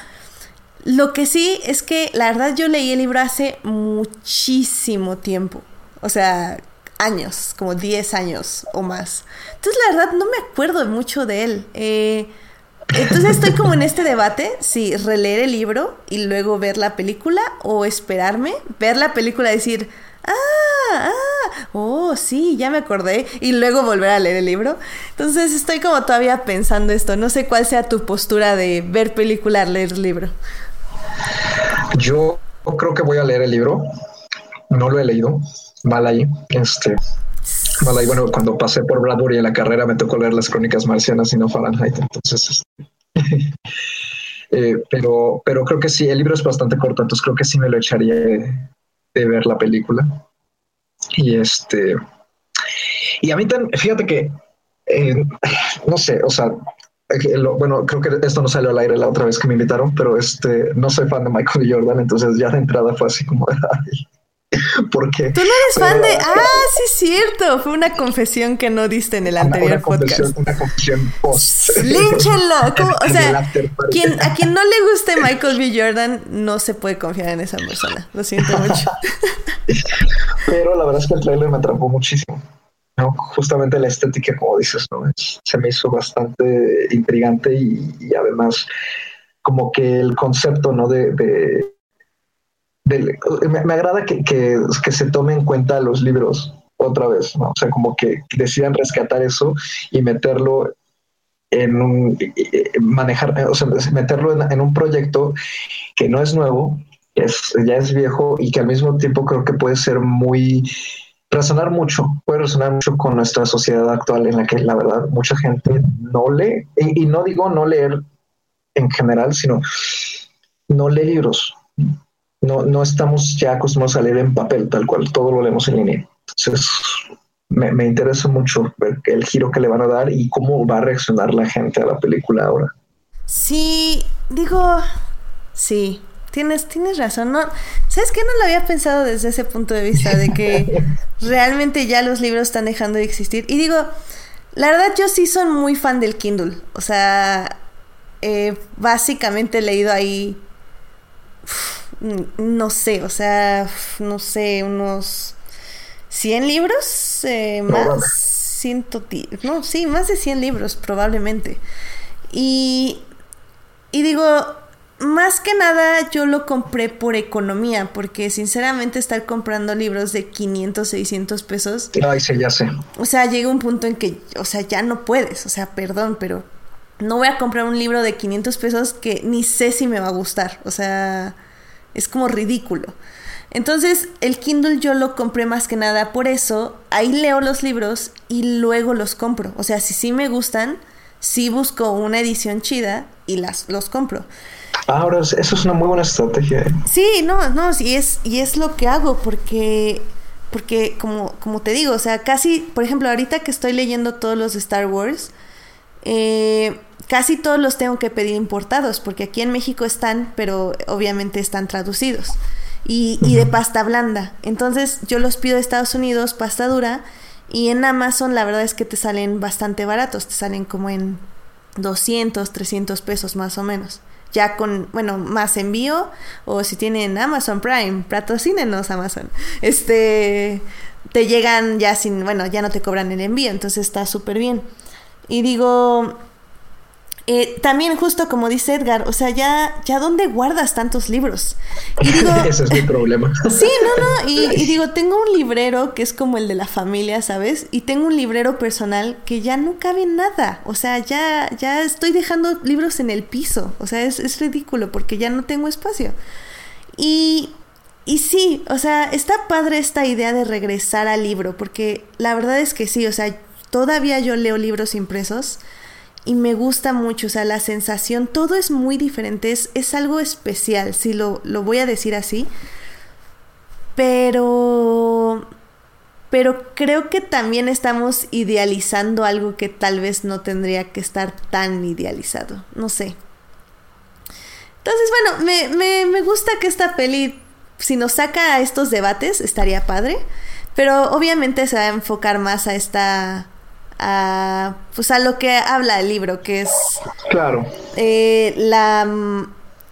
Lo que sí es que, la verdad, yo leí el libro hace muchísimo tiempo. O sea, años, como 10 años o más. Entonces, la verdad, no me acuerdo mucho de él. Eh, entonces estoy como en este debate, si releer el libro y luego ver la película o esperarme, ver la película decir, ah, ah, oh, sí, ya me acordé, y luego volver a leer el libro. Entonces estoy como todavía pensando esto, no sé cuál sea tu postura de ver película, leer libro. Yo creo que voy a leer el libro, no lo he leído, mal ahí, este, mal ahí, bueno, cuando pasé por Bradbury en la carrera me tocó leer las crónicas marcianas y no Fahrenheit, entonces... Este, (laughs) eh, pero, pero creo que sí, el libro es bastante corto, entonces creo que sí me lo echaría de ver la película. Y este, y a mí también, fíjate que, eh, no sé, o sea, bueno, creo que esto no salió al aire la otra vez que me invitaron, pero este, no soy fan de Michael Jordan, entonces ya de entrada fue así como, (laughs) (laughs) porque tú no eres fan de ah sí es cierto fue una confesión que no diste en el anterior podcast. una confesión post línchenlo (laughs) o sea quien, a quien no le guste (laughs) Michael B. Jordan no se puede confiar en esa persona lo siento mucho. Pero la verdad es que el trailer me atrapó muchísimo ¿no? justamente la estética como dices no se me hizo bastante intrigante y, además como que el concepto no de me, agrada que, que, se tome en cuenta los libros otra vez, ¿no? O sea, como que decidan rescatar eso y meterlo en un, manejar, o sea, meterlo en, un proyecto que no es nuevo, es, ya es viejo y que al mismo tiempo creo que puede ser muy, resonar mucho, puede resonar mucho con nuestra sociedad actual en la que la verdad mucha gente no lee, y no digo no leer en general, sino no lee libros, no, no estamos ya acostumbrados a leer en papel, tal cual, todo lo leemos en línea. Entonces, me, interesa mucho ver el giro que le van a dar y cómo va a reaccionar la gente a la película ahora. Sí, digo, sí, tienes, tienes razón. No, ¿Sabes qué? No lo había pensado desde ese punto de vista, de que (laughs) realmente ya los libros están dejando de existir. Y digo, la verdad yo sí soy muy fan del Kindle. O sea, eh, básicamente he leído ahí no sé, o sea, no sé, unos 100 libros, eh, más, ciento, no, sí, más de 100 libros probablemente. Y, y digo, más que nada yo lo compré por economía, porque sinceramente estar comprando libros de 500, 600 pesos. Ay, sí, ya sé. O sea, llega un punto en que, o sea, ya no puedes, o sea, perdón, pero no voy a comprar un libro de 500 pesos que ni sé si me va a gustar, o sea es como ridículo. Entonces, el Kindle yo lo compré más que nada por eso. Ahí leo los libros y luego los compro. O sea, si sí me gustan, sí busco una edición chida y las, los compro. Ahora, eso es una muy buena estrategia. ¿eh? Sí, no, no, y es, y es lo que hago porque, porque como, como te digo, o sea, casi, por ejemplo, ahorita que estoy leyendo todos los de Star Wars, eh, casi todos los tengo que pedir importados, porque aquí en México están, pero obviamente están traducidos. Y, de pasta blanda. Entonces yo los pido de Estados Unidos, pasta dura, y en Amazon la verdad es que te salen bastante baratos, te salen como en 200, 300 pesos más o menos. Ya con, bueno, más envío, o si tienen Amazon Prime, patrocínenos Amazon. Este, te llegan ya sin, bueno, ya no te cobran el envío, entonces está súper bien. Y digo, eh, también justo como dice Edgar, o sea, ya, ya dónde guardas tantos libros. Y (laughs) Ese es mi problema. (laughs) Sí, no, no, y, (laughs) digo, tengo un librero que es como el de la familia, ¿sabes? Y tengo un librero personal que ya no cabe nada. O sea, ya, ya estoy dejando libros en el piso. O sea, es, es ridículo porque ya no tengo espacio. Y, y sí, o sea, está padre esta idea de regresar al libro, porque la verdad es que sí, o sea, todavía yo leo libros impresos y me gusta mucho, o sea, la sensación, todo es muy diferente, es, algo especial, si lo, lo voy a decir así, pero pero creo que también estamos idealizando algo que tal vez no tendría que estar tan idealizado, no sé. Entonces, bueno, me, me, me gusta que esta peli, si nos saca a estos debates, estaría padre, pero obviamente se va a enfocar más a esta... A, pues a lo que habla el libro, que es... Claro. Eh, la,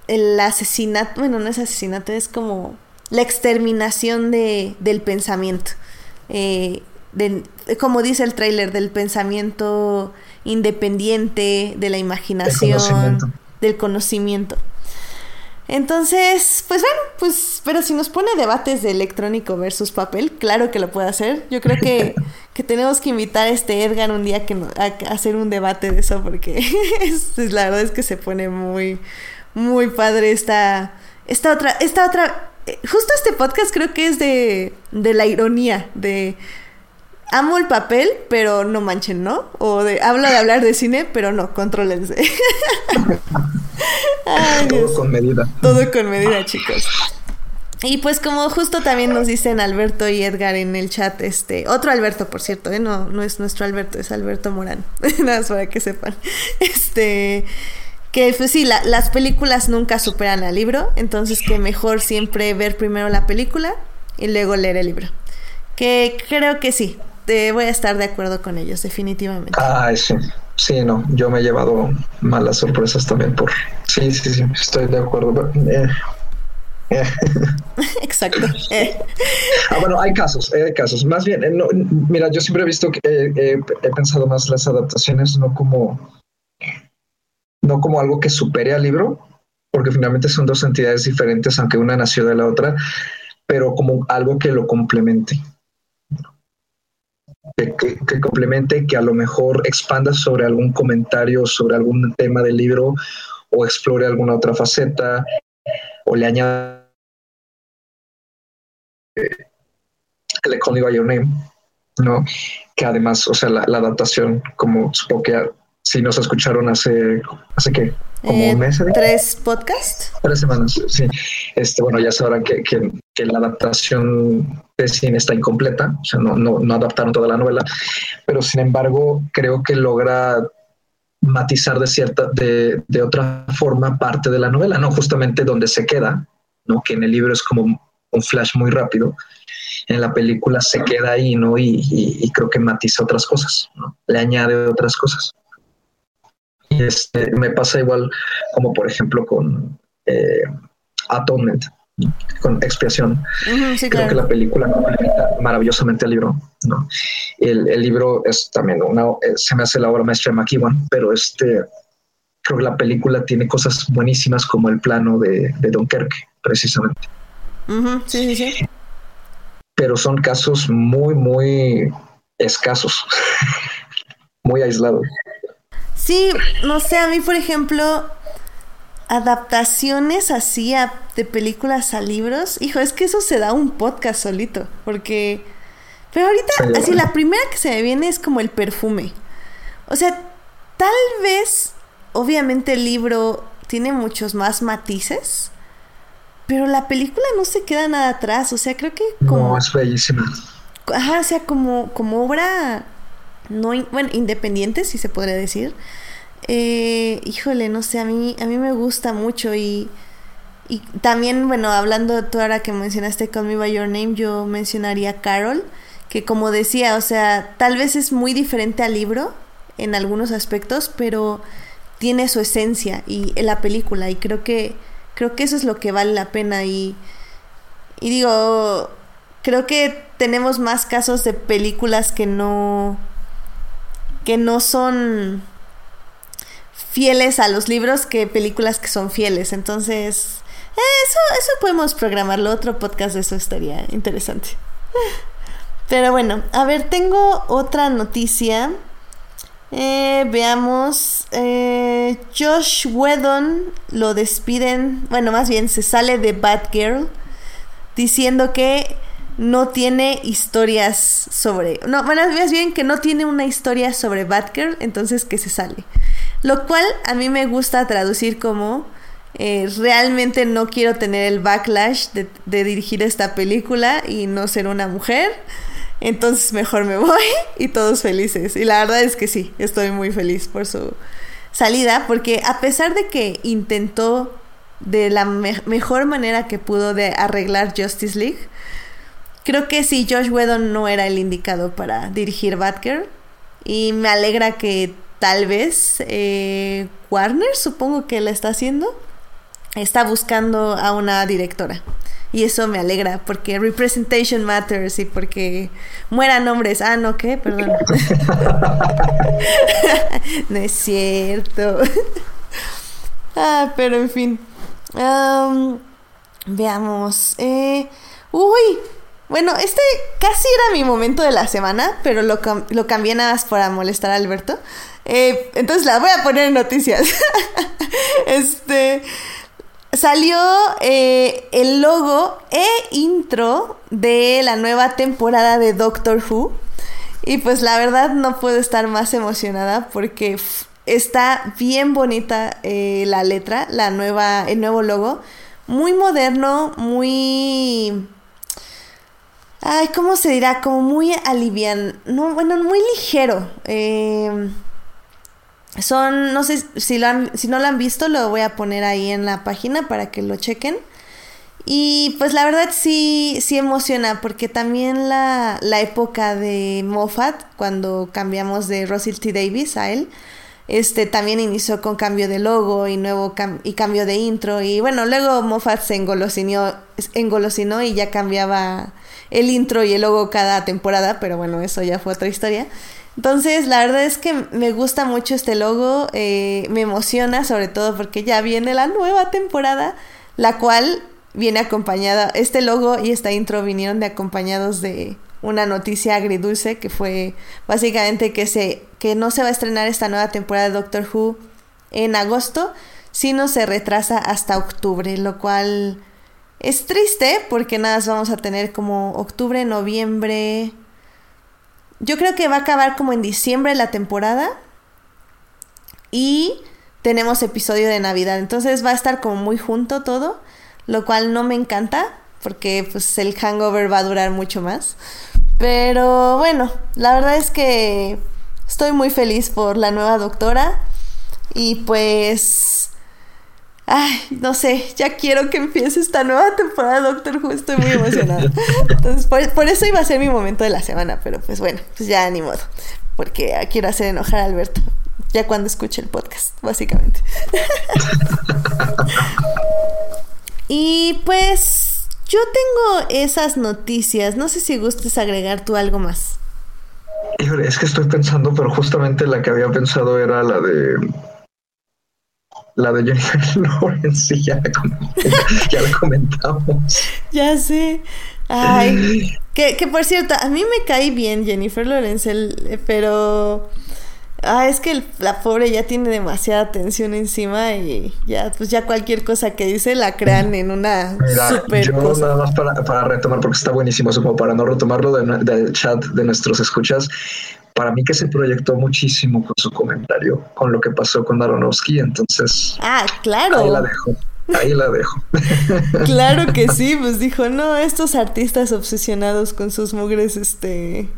el asesinato, bueno, no es asesinato, es como la exterminación de, del pensamiento. Eh, como dice el tráiler, del pensamiento independiente, de la imaginación, del conocimiento. Entonces, pues bueno, pues, pero si nos pone debates de electrónico versus papel, claro que lo puede hacer. Yo creo que, (laughs) que tenemos que invitar a este Edgar un día que a, hacer un debate de eso, porque (laughs) es, la verdad es que se pone muy, muy padre esta, esta otra, esta otra justo este podcast creo que es de, de la ironía, de amo el papel, pero no manchen, ¿no? O de hablo de hablar de cine, pero no, contrólense. (laughs) Todo con medida. Todo con medida, chicos. Y pues como justo también nos dicen Alberto y Edgar en el chat, este, otro Alberto, por cierto, ¿eh? no, no es nuestro Alberto, es Alberto Morán. (laughs) Nada más para que sepan. Este, que pues sí, las películas nunca superan al libro, entonces que mejor siempre ver primero la película y luego leer el libro. Que creo que sí, te voy a estar de acuerdo con ellos, definitivamente. Ah, sí. Sí, no, yo me he llevado malas sorpresas también por... Sí, sí, sí, estoy de acuerdo. Eh, eh. (laughs) Exacto. Eh. (laughs) Ah, bueno, hay casos, hay casos. Más bien, mira, yo siempre he visto que he pensado más las adaptaciones no como no como algo que supere al libro, porque finalmente son dos entidades diferentes, aunque una nació de la otra, pero como algo que lo complemente. Que, complemente, que a lo mejor expanda sobre algún comentario, sobre algún tema del libro, o explore alguna otra faceta, o le añada el Call Me By Your Name, ¿no? Que además, o sea, la, adaptación, como supongo que Sí, nos escucharon hace, hace qué, como un mes. ¿eh? ¿Tres podcasts? Tres semanas, sí. Este, bueno, ya sabrán que, que, la adaptación de cine está incompleta, o sea, no, no, no adaptaron toda la novela, pero sin embargo creo que logra matizar de cierta, de, de otra forma parte de la novela, ¿no? Justamente donde se queda, ¿no? Que en el libro es como un flash muy rápido en la película se queda ahí, ¿no? Y, y, creo que matiza otras cosas, ¿no? Le añade otras cosas. Este, me pasa igual como por ejemplo con eh, Atonement, con Expiación. Creo que la película complementa maravillosamente el libro. ¿no? El, libro es también una, eh, se me hace la obra maestra de McEwan, pero este creo que la película tiene cosas buenísimas como el plano de, de Dunkerque, precisamente. sí, sí, sí. Pero son casos muy, muy escasos, (laughs) muy aislados. Sí, no sé, a mí por ejemplo, adaptaciones así de películas a libros, hijo, es que eso se da un podcast solito, porque... Pero ahorita, así, la primera que se me viene es como el perfume. O sea, tal vez, obviamente el libro tiene muchos más matices, pero la película no se queda nada atrás, o sea, creo que como... No, es bellísima. Ajá, o sea, como, como obra no, bueno, independiente, si se podría decir. Eh, híjole, no sé, a mí, a mí me gusta mucho y, y también, bueno, hablando tú ahora que mencionaste Call Me By Your Name, yo mencionaría Carol, que como decía, o sea, tal vez es muy diferente al libro en algunos aspectos, pero tiene su esencia y en la película y creo que creo que eso es lo que vale la pena y y digo creo que tenemos más casos de películas que no que no son fieles a los libros que películas que son fieles. Entonces, eso, eso podemos programarlo. Otro podcast de eso estaría interesante. (laughs) Pero bueno, a ver, tengo otra noticia. Eh, veamos. Eh, Josh Whedon lo despiden. Bueno, más bien se sale de Batgirl. Diciendo que no tiene historias sobre. No, bueno, más bien que no tiene una historia sobre Batgirl, entonces que se sale. Lo cual a mí me gusta traducir como. Eh, realmente no quiero tener el backlash de, dirigir esta película y no ser una mujer. Entonces mejor me (laughs) voy y todos felices. Y la verdad es que sí, estoy muy feliz por su salida, porque a pesar de que intentó de la mejor manera que pudo de arreglar Justice League, creo que sí, Josh Whedon no era el indicado para dirigir Batgirl. Y me alegra que tal vez eh, Warner, supongo que la está haciendo, está buscando a una directora. Y eso me alegra porque representation matters y porque mueran hombres. Ah, no, ¿qué? Perdón. (laughs) no es cierto. (laughs) ah, pero en fin. veamos. Eh, uy, bueno, este casi era mi momento de la semana, pero lo, lo cambié nada más para molestar a Alberto. Eh, entonces la voy a poner en noticias. (laughs) este. Salió eh, el logo e intro de la nueva temporada de Doctor Who. Y pues la verdad no puedo estar más emocionada porque está bien bonita eh, la letra, la nueva, el nuevo logo. Muy moderno, muy Ay, ¿cómo se dirá? Como muy alivian. No, bueno, muy ligero. Eh, son, no sé si, lo han, si no lo han visto, lo voy a poner ahí en la página para que lo chequen. Y pues la verdad sí, sí emociona, porque también la, la época de Moffat, cuando cambiamos de Russell T. Davis a él, este también inició con cambio de logo y nuevo y cambio de intro. Y bueno, luego Moffat se engolosinó, engolosinó y ya cambiaba el intro y el logo cada temporada, pero bueno, eso ya fue otra historia. Entonces, la verdad es que me gusta mucho este logo, eh, me emociona sobre todo porque ya viene la nueva temporada, la cual viene acompañada, este logo y esta intro vinieron de acompañados de una noticia agridulce que fue básicamente que, se, que no se va a estrenar esta nueva temporada de Doctor Who en agosto, sino se retrasa hasta octubre, lo cual es triste porque nada vamos a tener como octubre, noviembre. Yo creo que va a acabar como en diciembre la temporada. Y tenemos episodio de Navidad. Entonces va a estar como muy junto todo. Lo cual no me encanta. Porque pues el hangover va a durar mucho más. Pero bueno, la verdad es que estoy muy feliz por la nueva doctora. Y pues Ay, no sé, ya quiero que empiece esta nueva temporada de Doctor Who, estoy muy emocionada. Entonces, por, eso iba a ser mi momento de la semana, pero pues bueno, pues ya ni modo, porque quiero hacer enojar a Alberto, ya cuando escuche el podcast, básicamente. (laughs) y pues yo tengo esas noticias, no sé si gustes agregar tú algo más. Es que estoy pensando, pero justamente la que había pensado era la de la de Jennifer (laughs) Lawrence, ya la, (laughs) ya la comentamos. Ya sé. Ay, que, que por cierto, a mí me cae bien Jennifer Lawrence, pero... Ah, es que la pobre ya tiene demasiada tensión encima y ya, pues ya cualquier cosa que dice la crean en una super yo nada más para, para, retomar, porque está buenísimo, como para no retomarlo del chat de nuestros escuchas, para mí que se proyectó muchísimo con su comentario, con lo que pasó con Aronofsky, entonces... Ah, claro. Ahí la dejo. Ahí la dejo. (laughs) (laughs) claro que sí, pues dijo, no, estos artistas obsesionados con sus mugres, este,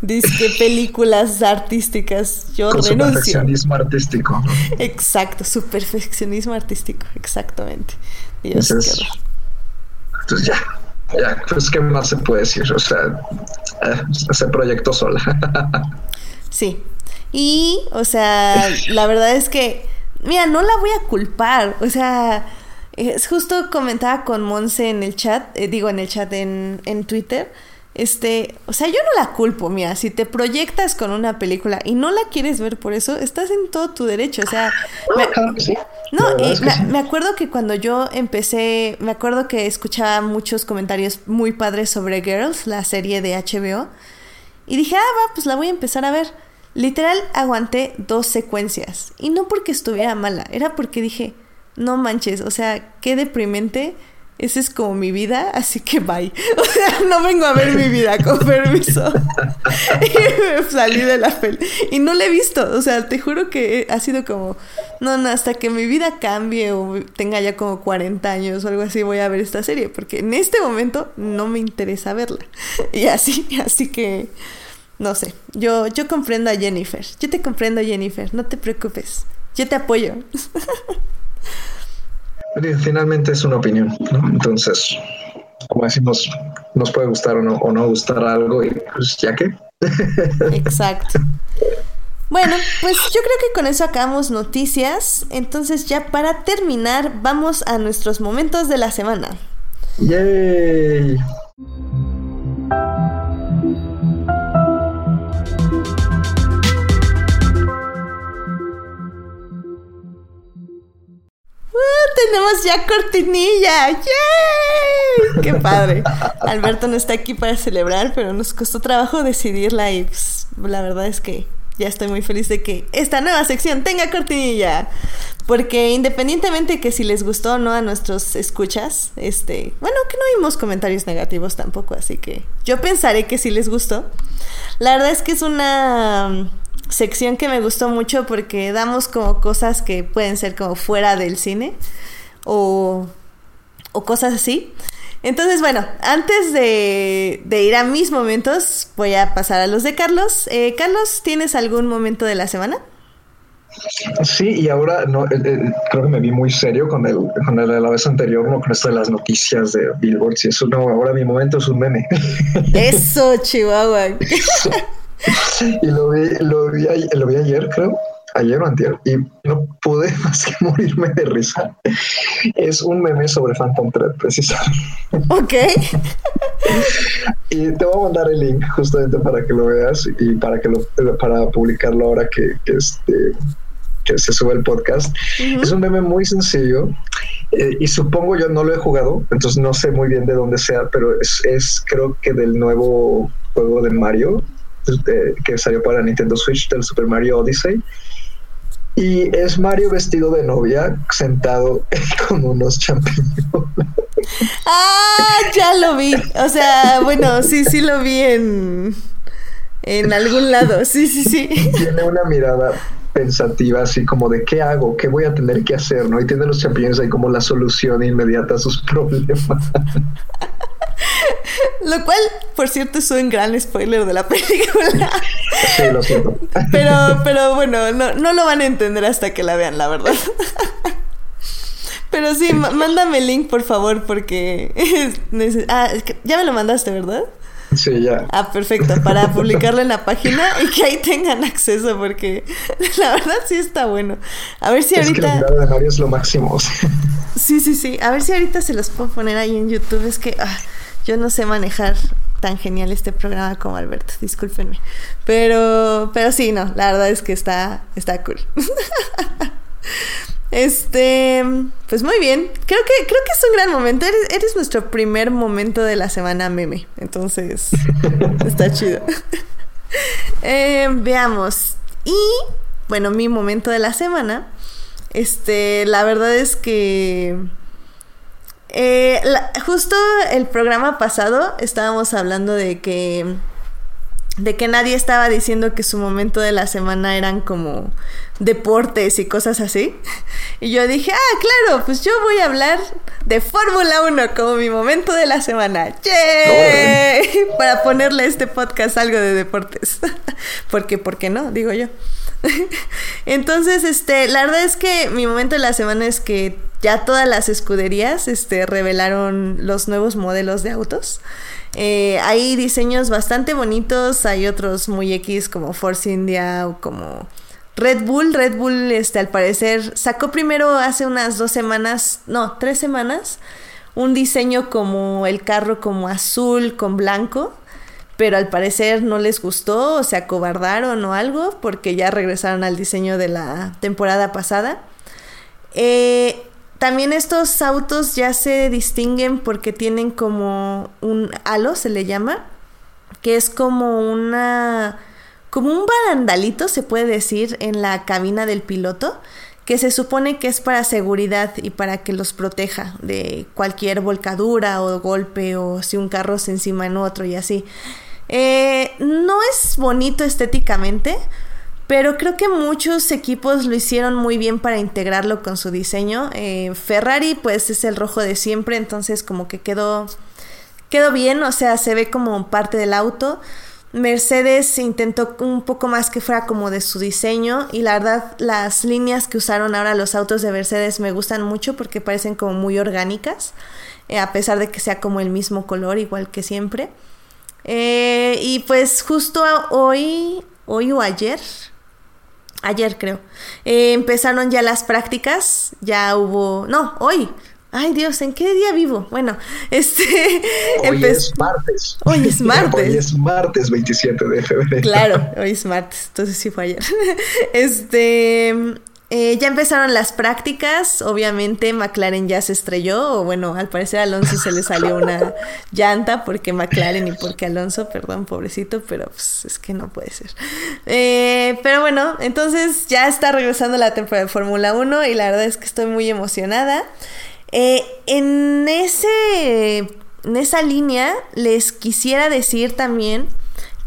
disque películas artísticas, yo con Su perfeccionismo artístico. Exacto, su perfeccionismo artístico, exactamente. entonces, entonces ya, ya, pues qué más se puede decir, o sea, eh, se proyectó sola. sí, y, o sea, la verdad es que, mira, no la voy a culpar, o sea, es justo comentaba con Monse en el chat, eh, digo en el chat en, en Twitter, este, o sea, yo no la culpo, mira, si te proyectas con una película y no la quieres ver por eso, estás en todo tu derecho, o sea, no, me, acuerdo que cuando yo empecé, me acuerdo que escuchaba muchos comentarios muy padres sobre Girls, la serie de HBO, y dije, ah, va, pues la voy a empezar a ver. Literal, aguanté dos secuencias, y no porque estuviera mala, era porque dije, no manches, o sea, qué deprimente esa es como mi vida, así que bye. (laughs) O sea, no vengo a ver mi vida, con permiso. (laughs) y me salí de la peli. Y no la he visto, o sea, te juro que ha sido como, no, no, hasta que mi vida cambie o tenga ya como 40 años o algo así, voy a ver esta serie, porque en este momento no me interesa verla. (laughs) Y así, así que, no sé, yo, yo comprendo a Jennifer, yo te comprendo Jennifer, no te preocupes, yo te apoyo. Finalmente es una opinión, ¿no? Entonces, como decimos, nos puede gustar o no, o no gustar algo y pues ya que. (laughs) Exacto. Bueno, pues yo creo que con eso acabamos noticias. Entonces ya para terminar, vamos a nuestros momentos de la semana. ¡Yay! Tenemos ya cortinilla. ¡Yay! ¡Qué padre! (laughs) Alberto no está aquí para celebrar, pero nos costó trabajo decidirla y pues, la verdad es que ya estoy muy feliz de que esta nueva sección tenga cortinilla. Porque independientemente de que si les gustó o no a nuestros escuchas, este, bueno, que no vimos comentarios negativos tampoco, así que yo pensaré que sí les gustó. La verdad es que es una sección que me gustó mucho porque damos como cosas que pueden ser como fuera del cine o, o cosas así. Entonces, bueno, antes de, de, ir a mis momentos, voy a pasar a los de Carlos. Eh, Carlos, ¿tienes algún momento de la semana? Sí, y ahora no, eh, eh, creo que me vi muy serio con el, con el de la vez anterior, ¿no? con esto de las noticias de Billboard. Si eso no, ahora mi momento es un meme. Eso, Chihuahua. (laughs) (laughs) y lo vi, lo vi, lo vi ayer, creo, ayer o antier, y no pude (laughs) más que morirme de risa. Es un meme sobre Phantom Thread, precisamente. Ok. (laughs) y te voy a mandar el link justamente para que lo veas y para que lo, para publicarlo ahora que, que este que se sube el podcast. Es un meme muy sencillo eh, y supongo yo no lo he jugado, entonces no sé muy bien de dónde sea, pero es, es creo que del nuevo juego de Mario, que salió para Nintendo Switch del Super Mario Odyssey. Y es Mario vestido de novia, sentado (laughs) con unos champiñones. Ah, ya lo vi. O sea, bueno, sí, sí lo vi en, en algún lado. Sí, sí, sí. Tiene una mirada pensativa, así como de qué hago, qué voy a tener que hacer, ¿no? Y tiene los champiñones ahí como la solución inmediata a sus problemas. Lo cual, por cierto, es un gran spoiler de la película. Sí, lo siento. Pero, pero bueno, no, no lo van a entender hasta que la vean, la verdad. Pero sí, mándame el link, por favor, porque... Ah, ya me lo mandaste, ¿verdad? Sí, ya. Ah, perfecto, para publicarlo en la página y que ahí tengan acceso, porque la verdad sí está bueno. A ver si ahorita. Es que la de Mario es lo máximo. Sí, sí, sí. A ver si ahorita se los puedo poner ahí en YouTube. Es que ah, yo no sé manejar tan genial este programa como Alberto, discúlpenme. Pero, pero sí, no, la verdad es que está, está cool. (laughs) Este, pues muy bien. Creo que, creo que es un gran momento. Eres, nuestro primer momento de la semana meme. Entonces, (laughs) está chido. (laughs) Eh, veamos. Y, bueno, mi momento de la semana. Este, la verdad es que eh, justo el programa pasado estábamos hablando de que de que nadie estaba diciendo que su momento de la semana eran como deportes y cosas así. (laughs) Y yo dije, ah, claro, pues yo voy a hablar de Fórmula 1 como mi momento de la semana. ¡Yay! (laughs) Para ponerle a este podcast algo de deportes. (laughs) Porque, ¿por qué no? Digo yo. Entonces, este, la verdad es que mi momento de la semana es que ya todas las escuderías este, revelaron los nuevos modelos de autos. Eh, hay diseños bastante bonitos, hay otros muy X como Force India o como Red Bull. Red Bull, este, al parecer, sacó primero hace unas dos semanas, no, tres semanas, un diseño como el carro como azul con blanco pero al parecer no les gustó o se acobardaron o algo porque ya regresaron al diseño de la temporada pasada. Eh, también estos autos ya se distinguen porque tienen como un halo, se le llama, que es como una como un barandalito, se puede decir, en la cabina del piloto, que se supone que es para seguridad y para que los proteja de cualquier volcadura o golpe o si un carro se encima en otro y así. Eh, no es bonito estéticamente, pero creo que muchos equipos lo hicieron muy bien para integrarlo con su diseño. Eh, Ferrari pues es el rojo de siempre, entonces como que quedó, quedó bien, o sea, se ve como parte del auto. Mercedes intentó un poco más que fuera como de su diseño y la verdad las líneas que usaron ahora los autos de Mercedes me gustan mucho porque parecen como muy orgánicas, eh, a pesar de que sea como el mismo color igual que siempre. Eh, y pues justo hoy, hoy o ayer, ayer creo, eh, empezaron ya las prácticas, ya hubo, no, hoy. Ay Dios, ¿en qué día vivo? Bueno, (laughs) este... Hoy es martes. Hoy es (laughs) martes. hoy es martes 27 de febrero. Claro, hoy es martes, entonces sí fue ayer. (laughs) Este... Eh, ya empezaron las prácticas, obviamente McLaren ya se estrelló, o bueno, al parecer a Alonso se le salió una (laughs) llanta porque McLaren y porque Alonso, perdón, pobrecito, pero pues es que no puede ser. Eh, pero bueno, entonces ya está regresando la temporada de Fórmula 1 y la verdad es que estoy muy emocionada. Eh, en, ese, en esa línea les quisiera decir también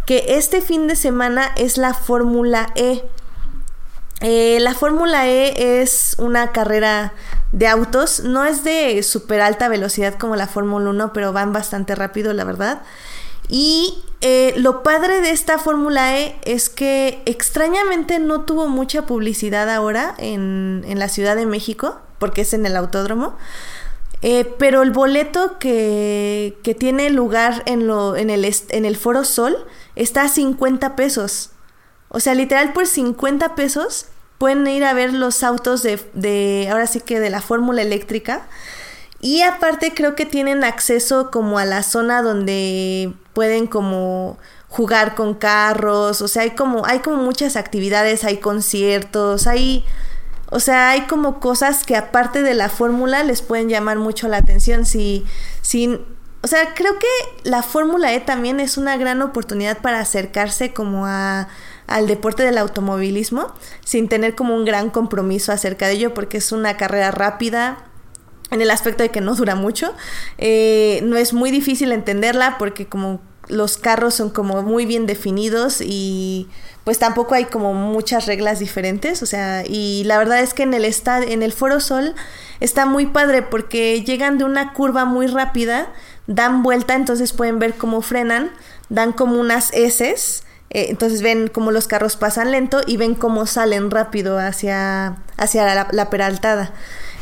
que este fin de semana es la Fórmula E. Eh, la Fórmula E es una carrera de autos, no es de súper alta velocidad como la Fórmula 1, pero van bastante rápido, la verdad. Y eh, lo padre de esta Fórmula E es que extrañamente no tuvo mucha publicidad ahora en, la Ciudad de México, porque es en el autódromo. Eh, pero el boleto que, que tiene lugar en, lo, en, el, en el Foro Sol está a 50 pesos. O sea, literal por 50 pesos pueden ir a ver los autos de, de ahora sí que de la fórmula eléctrica. Y aparte creo que tienen acceso como a la zona donde pueden como jugar con carros, o sea, hay como hay como muchas actividades, hay conciertos, hay o sea, hay como cosas que aparte de la fórmula les pueden llamar mucho la atención si si o sea, creo que la Fórmula E también es una gran oportunidad para acercarse como a al deporte del automovilismo sin tener como un gran compromiso acerca de ello porque es una carrera rápida en el aspecto de que no dura mucho. Eh, no es muy difícil entenderla porque como los carros son como muy bien definidos y pues tampoco hay como muchas reglas diferentes, o sea, y la verdad es que en el en el Foro Sol está muy padre porque llegan de una curva muy rápida, dan vuelta, entonces pueden ver cómo frenan, dan como unas S eh, entonces ven cómo los carros pasan lento y ven cómo salen rápido hacia, hacia la, peraltada.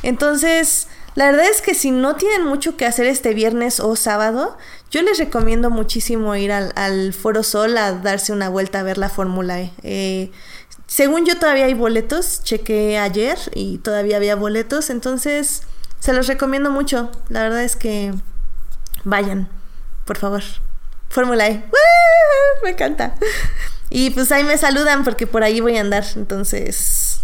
Entonces, la verdad es que si no tienen mucho que hacer este viernes o sábado, yo les recomiendo muchísimo ir al, Foro Sol a darse una vuelta a ver la Fórmula E. Eh, según yo todavía hay boletos, chequé ayer y todavía había boletos, entonces se los recomiendo mucho. La verdad es que vayan, por favor. Fórmula E. Me encanta. Y pues ahí me saludan porque por ahí voy a andar. Entonces,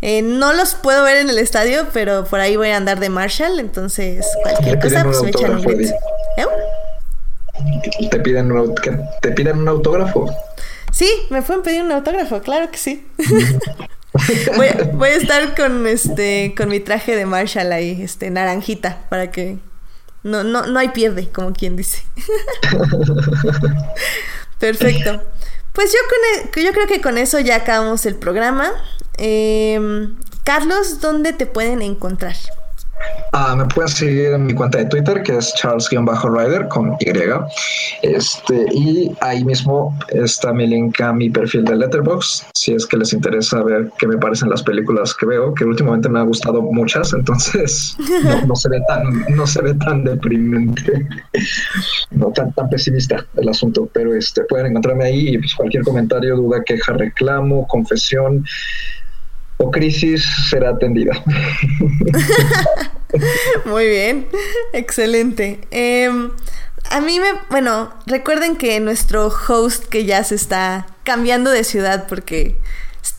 eh, no los puedo ver en el estadio, pero por ahí voy a andar de Marshall. Entonces, cualquier cosa, pues me echan un grito. ¿Eh? ¿Te piden, un, ¿Te piden un autógrafo? Sí, me pueden pedir un autógrafo, claro que sí. (laughs) voy, voy, a estar con este con mi traje de Marshall ahí, este naranjita, para que no, no, no hay pierde, como quien dice. (laughs) Perfecto. Pues yo, con, e, yo creo que con eso ya acabamos el programa. Em, Carlos, ¿dónde te pueden encontrar? Ah, me pueden seguir en mi cuenta de Twitter, que es Charles-Rider con Y. Este, y ahí mismo está mi link a mi perfil de Letterboxd, si es que les interesa ver qué me parecen las películas que veo, que últimamente me ha gustado muchas, entonces (laughs) no, se ve tan, no se ve tan deprimente, (laughs) no tan, tan pesimista el asunto, pero este, pueden encontrarme ahí y pues, cualquier comentario, duda, queja, reclamo, confesión o crisis será atendida. (laughs) Muy bien, excelente. Em, a mí me, bueno, recuerden que nuestro host que ya se está cambiando de ciudad porque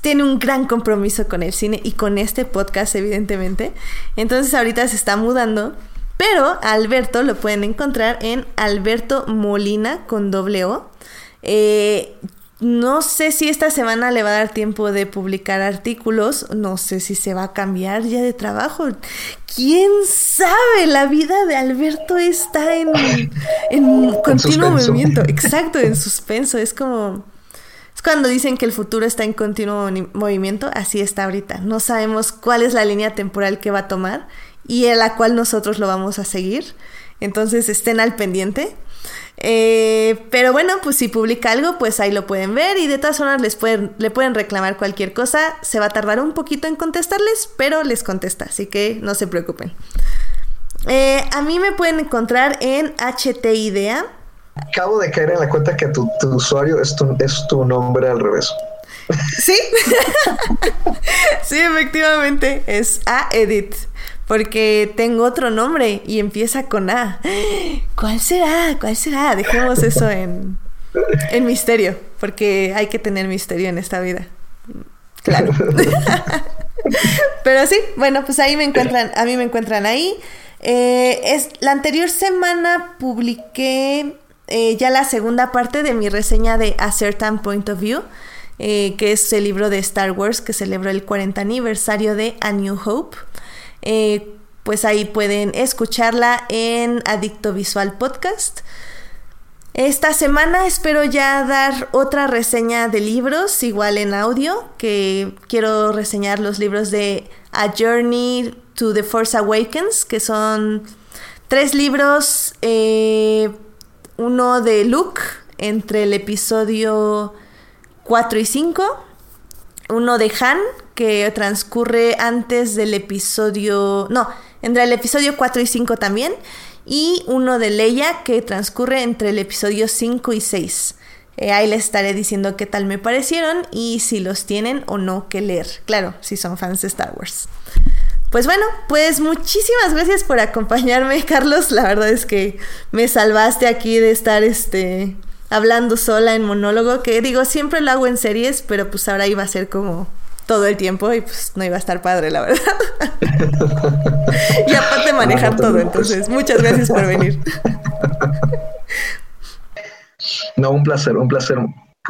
tiene un gran compromiso con el cine y con este podcast, evidentemente. Entonces ahorita se está mudando. Pero Alberto lo pueden encontrar en Alberto Molina con doble O. Eh, no sé si esta semana le va a dar tiempo de publicar artículos, no sé si se va a cambiar ya de trabajo. ¿Quién sabe? La vida de Alberto está en, en continuo movimiento, exacto, en suspenso. Es como... Es cuando dicen que el futuro está en continuo movimiento, así está ahorita. No sabemos cuál es la línea temporal que va a tomar y en la cual nosotros lo vamos a seguir. Entonces estén al pendiente. Eh, pero bueno, pues si publica algo, pues ahí lo pueden ver y de todas formas les pueden, le pueden reclamar cualquier cosa. Se va a tardar un poquito en contestarles, pero les contesta, así que no se preocupen. Eh, a mí me pueden encontrar en HT Idea. Acabo de caer en la cuenta que tu, usuario es tu, es tu nombre al revés. Sí, (laughs) sí, efectivamente, es A Edit porque tengo otro nombre y empieza con A. ¿Cuál será? ¿Cuál será? Dejemos eso en, en misterio, porque hay que tener misterio en esta vida. Claro. (laughs) Pero sí, bueno, pues ahí me encuentran, a mí me encuentran ahí. Eh, es, la anterior semana publiqué eh, ya la segunda parte de mi reseña de A Certain Point of View, eh, que es el libro de Star Wars que celebró el 40 aniversario de A New Hope. Eh, pues ahí pueden escucharla en Adicto Visual Podcast. Esta semana espero ya dar otra reseña de libros, igual en audio, que quiero reseñar los libros de A Journey to the Force Awakens, que son tres libros, eh, uno de Luke entre el episodio 4 y 5, uno de Han, que transcurre antes del episodio... No, entre el episodio 4 y 5 también. Y uno de Leia que transcurre entre el episodio 5 y 6. Eh, ahí les estaré diciendo qué tal me parecieron y si los tienen o no que leer. Claro, si son fans de Star Wars. Pues bueno, pues muchísimas gracias por acompañarme, (laughs) Carlos. La verdad es que me salvaste aquí de estar este hablando sola en monólogo, que digo, siempre lo hago en series, pero pues ahora iba a ser como todo el tiempo y pues no iba a estar padre, la verdad. (laughs) y aparte manejar todo, entonces muchas gracias por venir. No, un placer, un placer.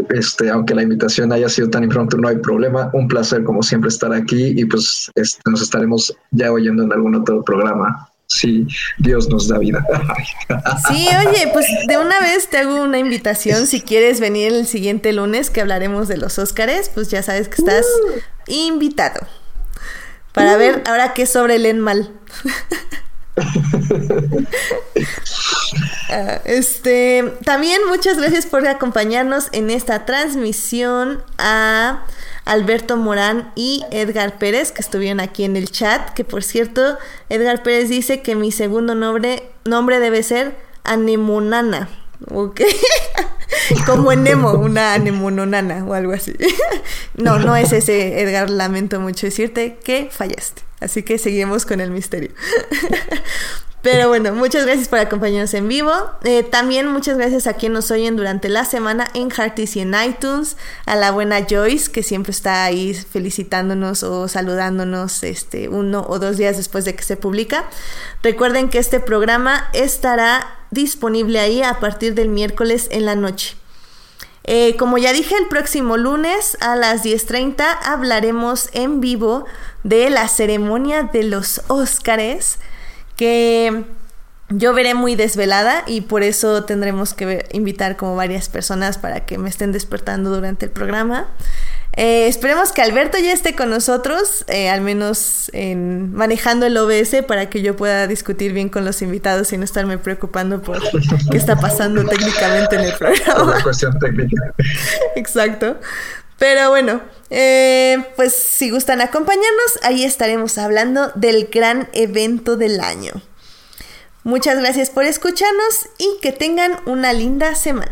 Este, aunque la invitación haya sido tan impromptu, no hay problema. Un placer, como siempre, estar aquí y pues este, nos estaremos ya oyendo en algún otro programa si Dios nos da vida. Sí, oye, pues de una vez te hago una invitación. Si quieres venir el siguiente lunes que hablaremos de los Óscares, pues ya sabes que estás uh. invitado. Para uh. ver ahora qué sobre el mal. (laughs) Ah, este, también muchas gracias por acompañarnos en esta transmisión a Alberto Morán y Edgar Pérez, que estuvieron aquí en el chat. Que por cierto, Edgar Pérez dice que mi segundo nombre, nombre debe ser Anemonana. ¿Ok? (laughs) Como en Nemo, una anemononana o algo así. (laughs) no, no es ese, Edgar. Lamento mucho decirte que fallaste. Así que seguimos con el misterio. (laughs) Pero bueno, muchas gracias por acompañarnos en vivo. Eh, también muchas gracias a quienes nos oyen durante la semana en Hearties y en iTunes. A la buena Joyce, que siempre está ahí felicitándonos o saludándonos este, uno o dos días después de que se publica. Recuerden que este programa estará disponible ahí a partir del miércoles en la noche. Eh, como ya dije, el próximo lunes a las 10.30 hablaremos en vivo de la ceremonia de los Óscares que yo veré muy desvelada y por eso tendremos que invitar como varias personas para que me estén despertando durante el programa. Eh, esperemos que Alberto ya esté con nosotros, eh, al menos en, manejando el OBS para que yo pueda discutir bien con los invitados y no estarme preocupando por qué está pasando técnicamente en el programa. Una cuestión técnica. (laughs) Exacto. Pero bueno, eh, pues si gustan acompañarnos, ahí estaremos hablando del gran evento del año. Muchas gracias por escucharnos y que tengan una linda semana.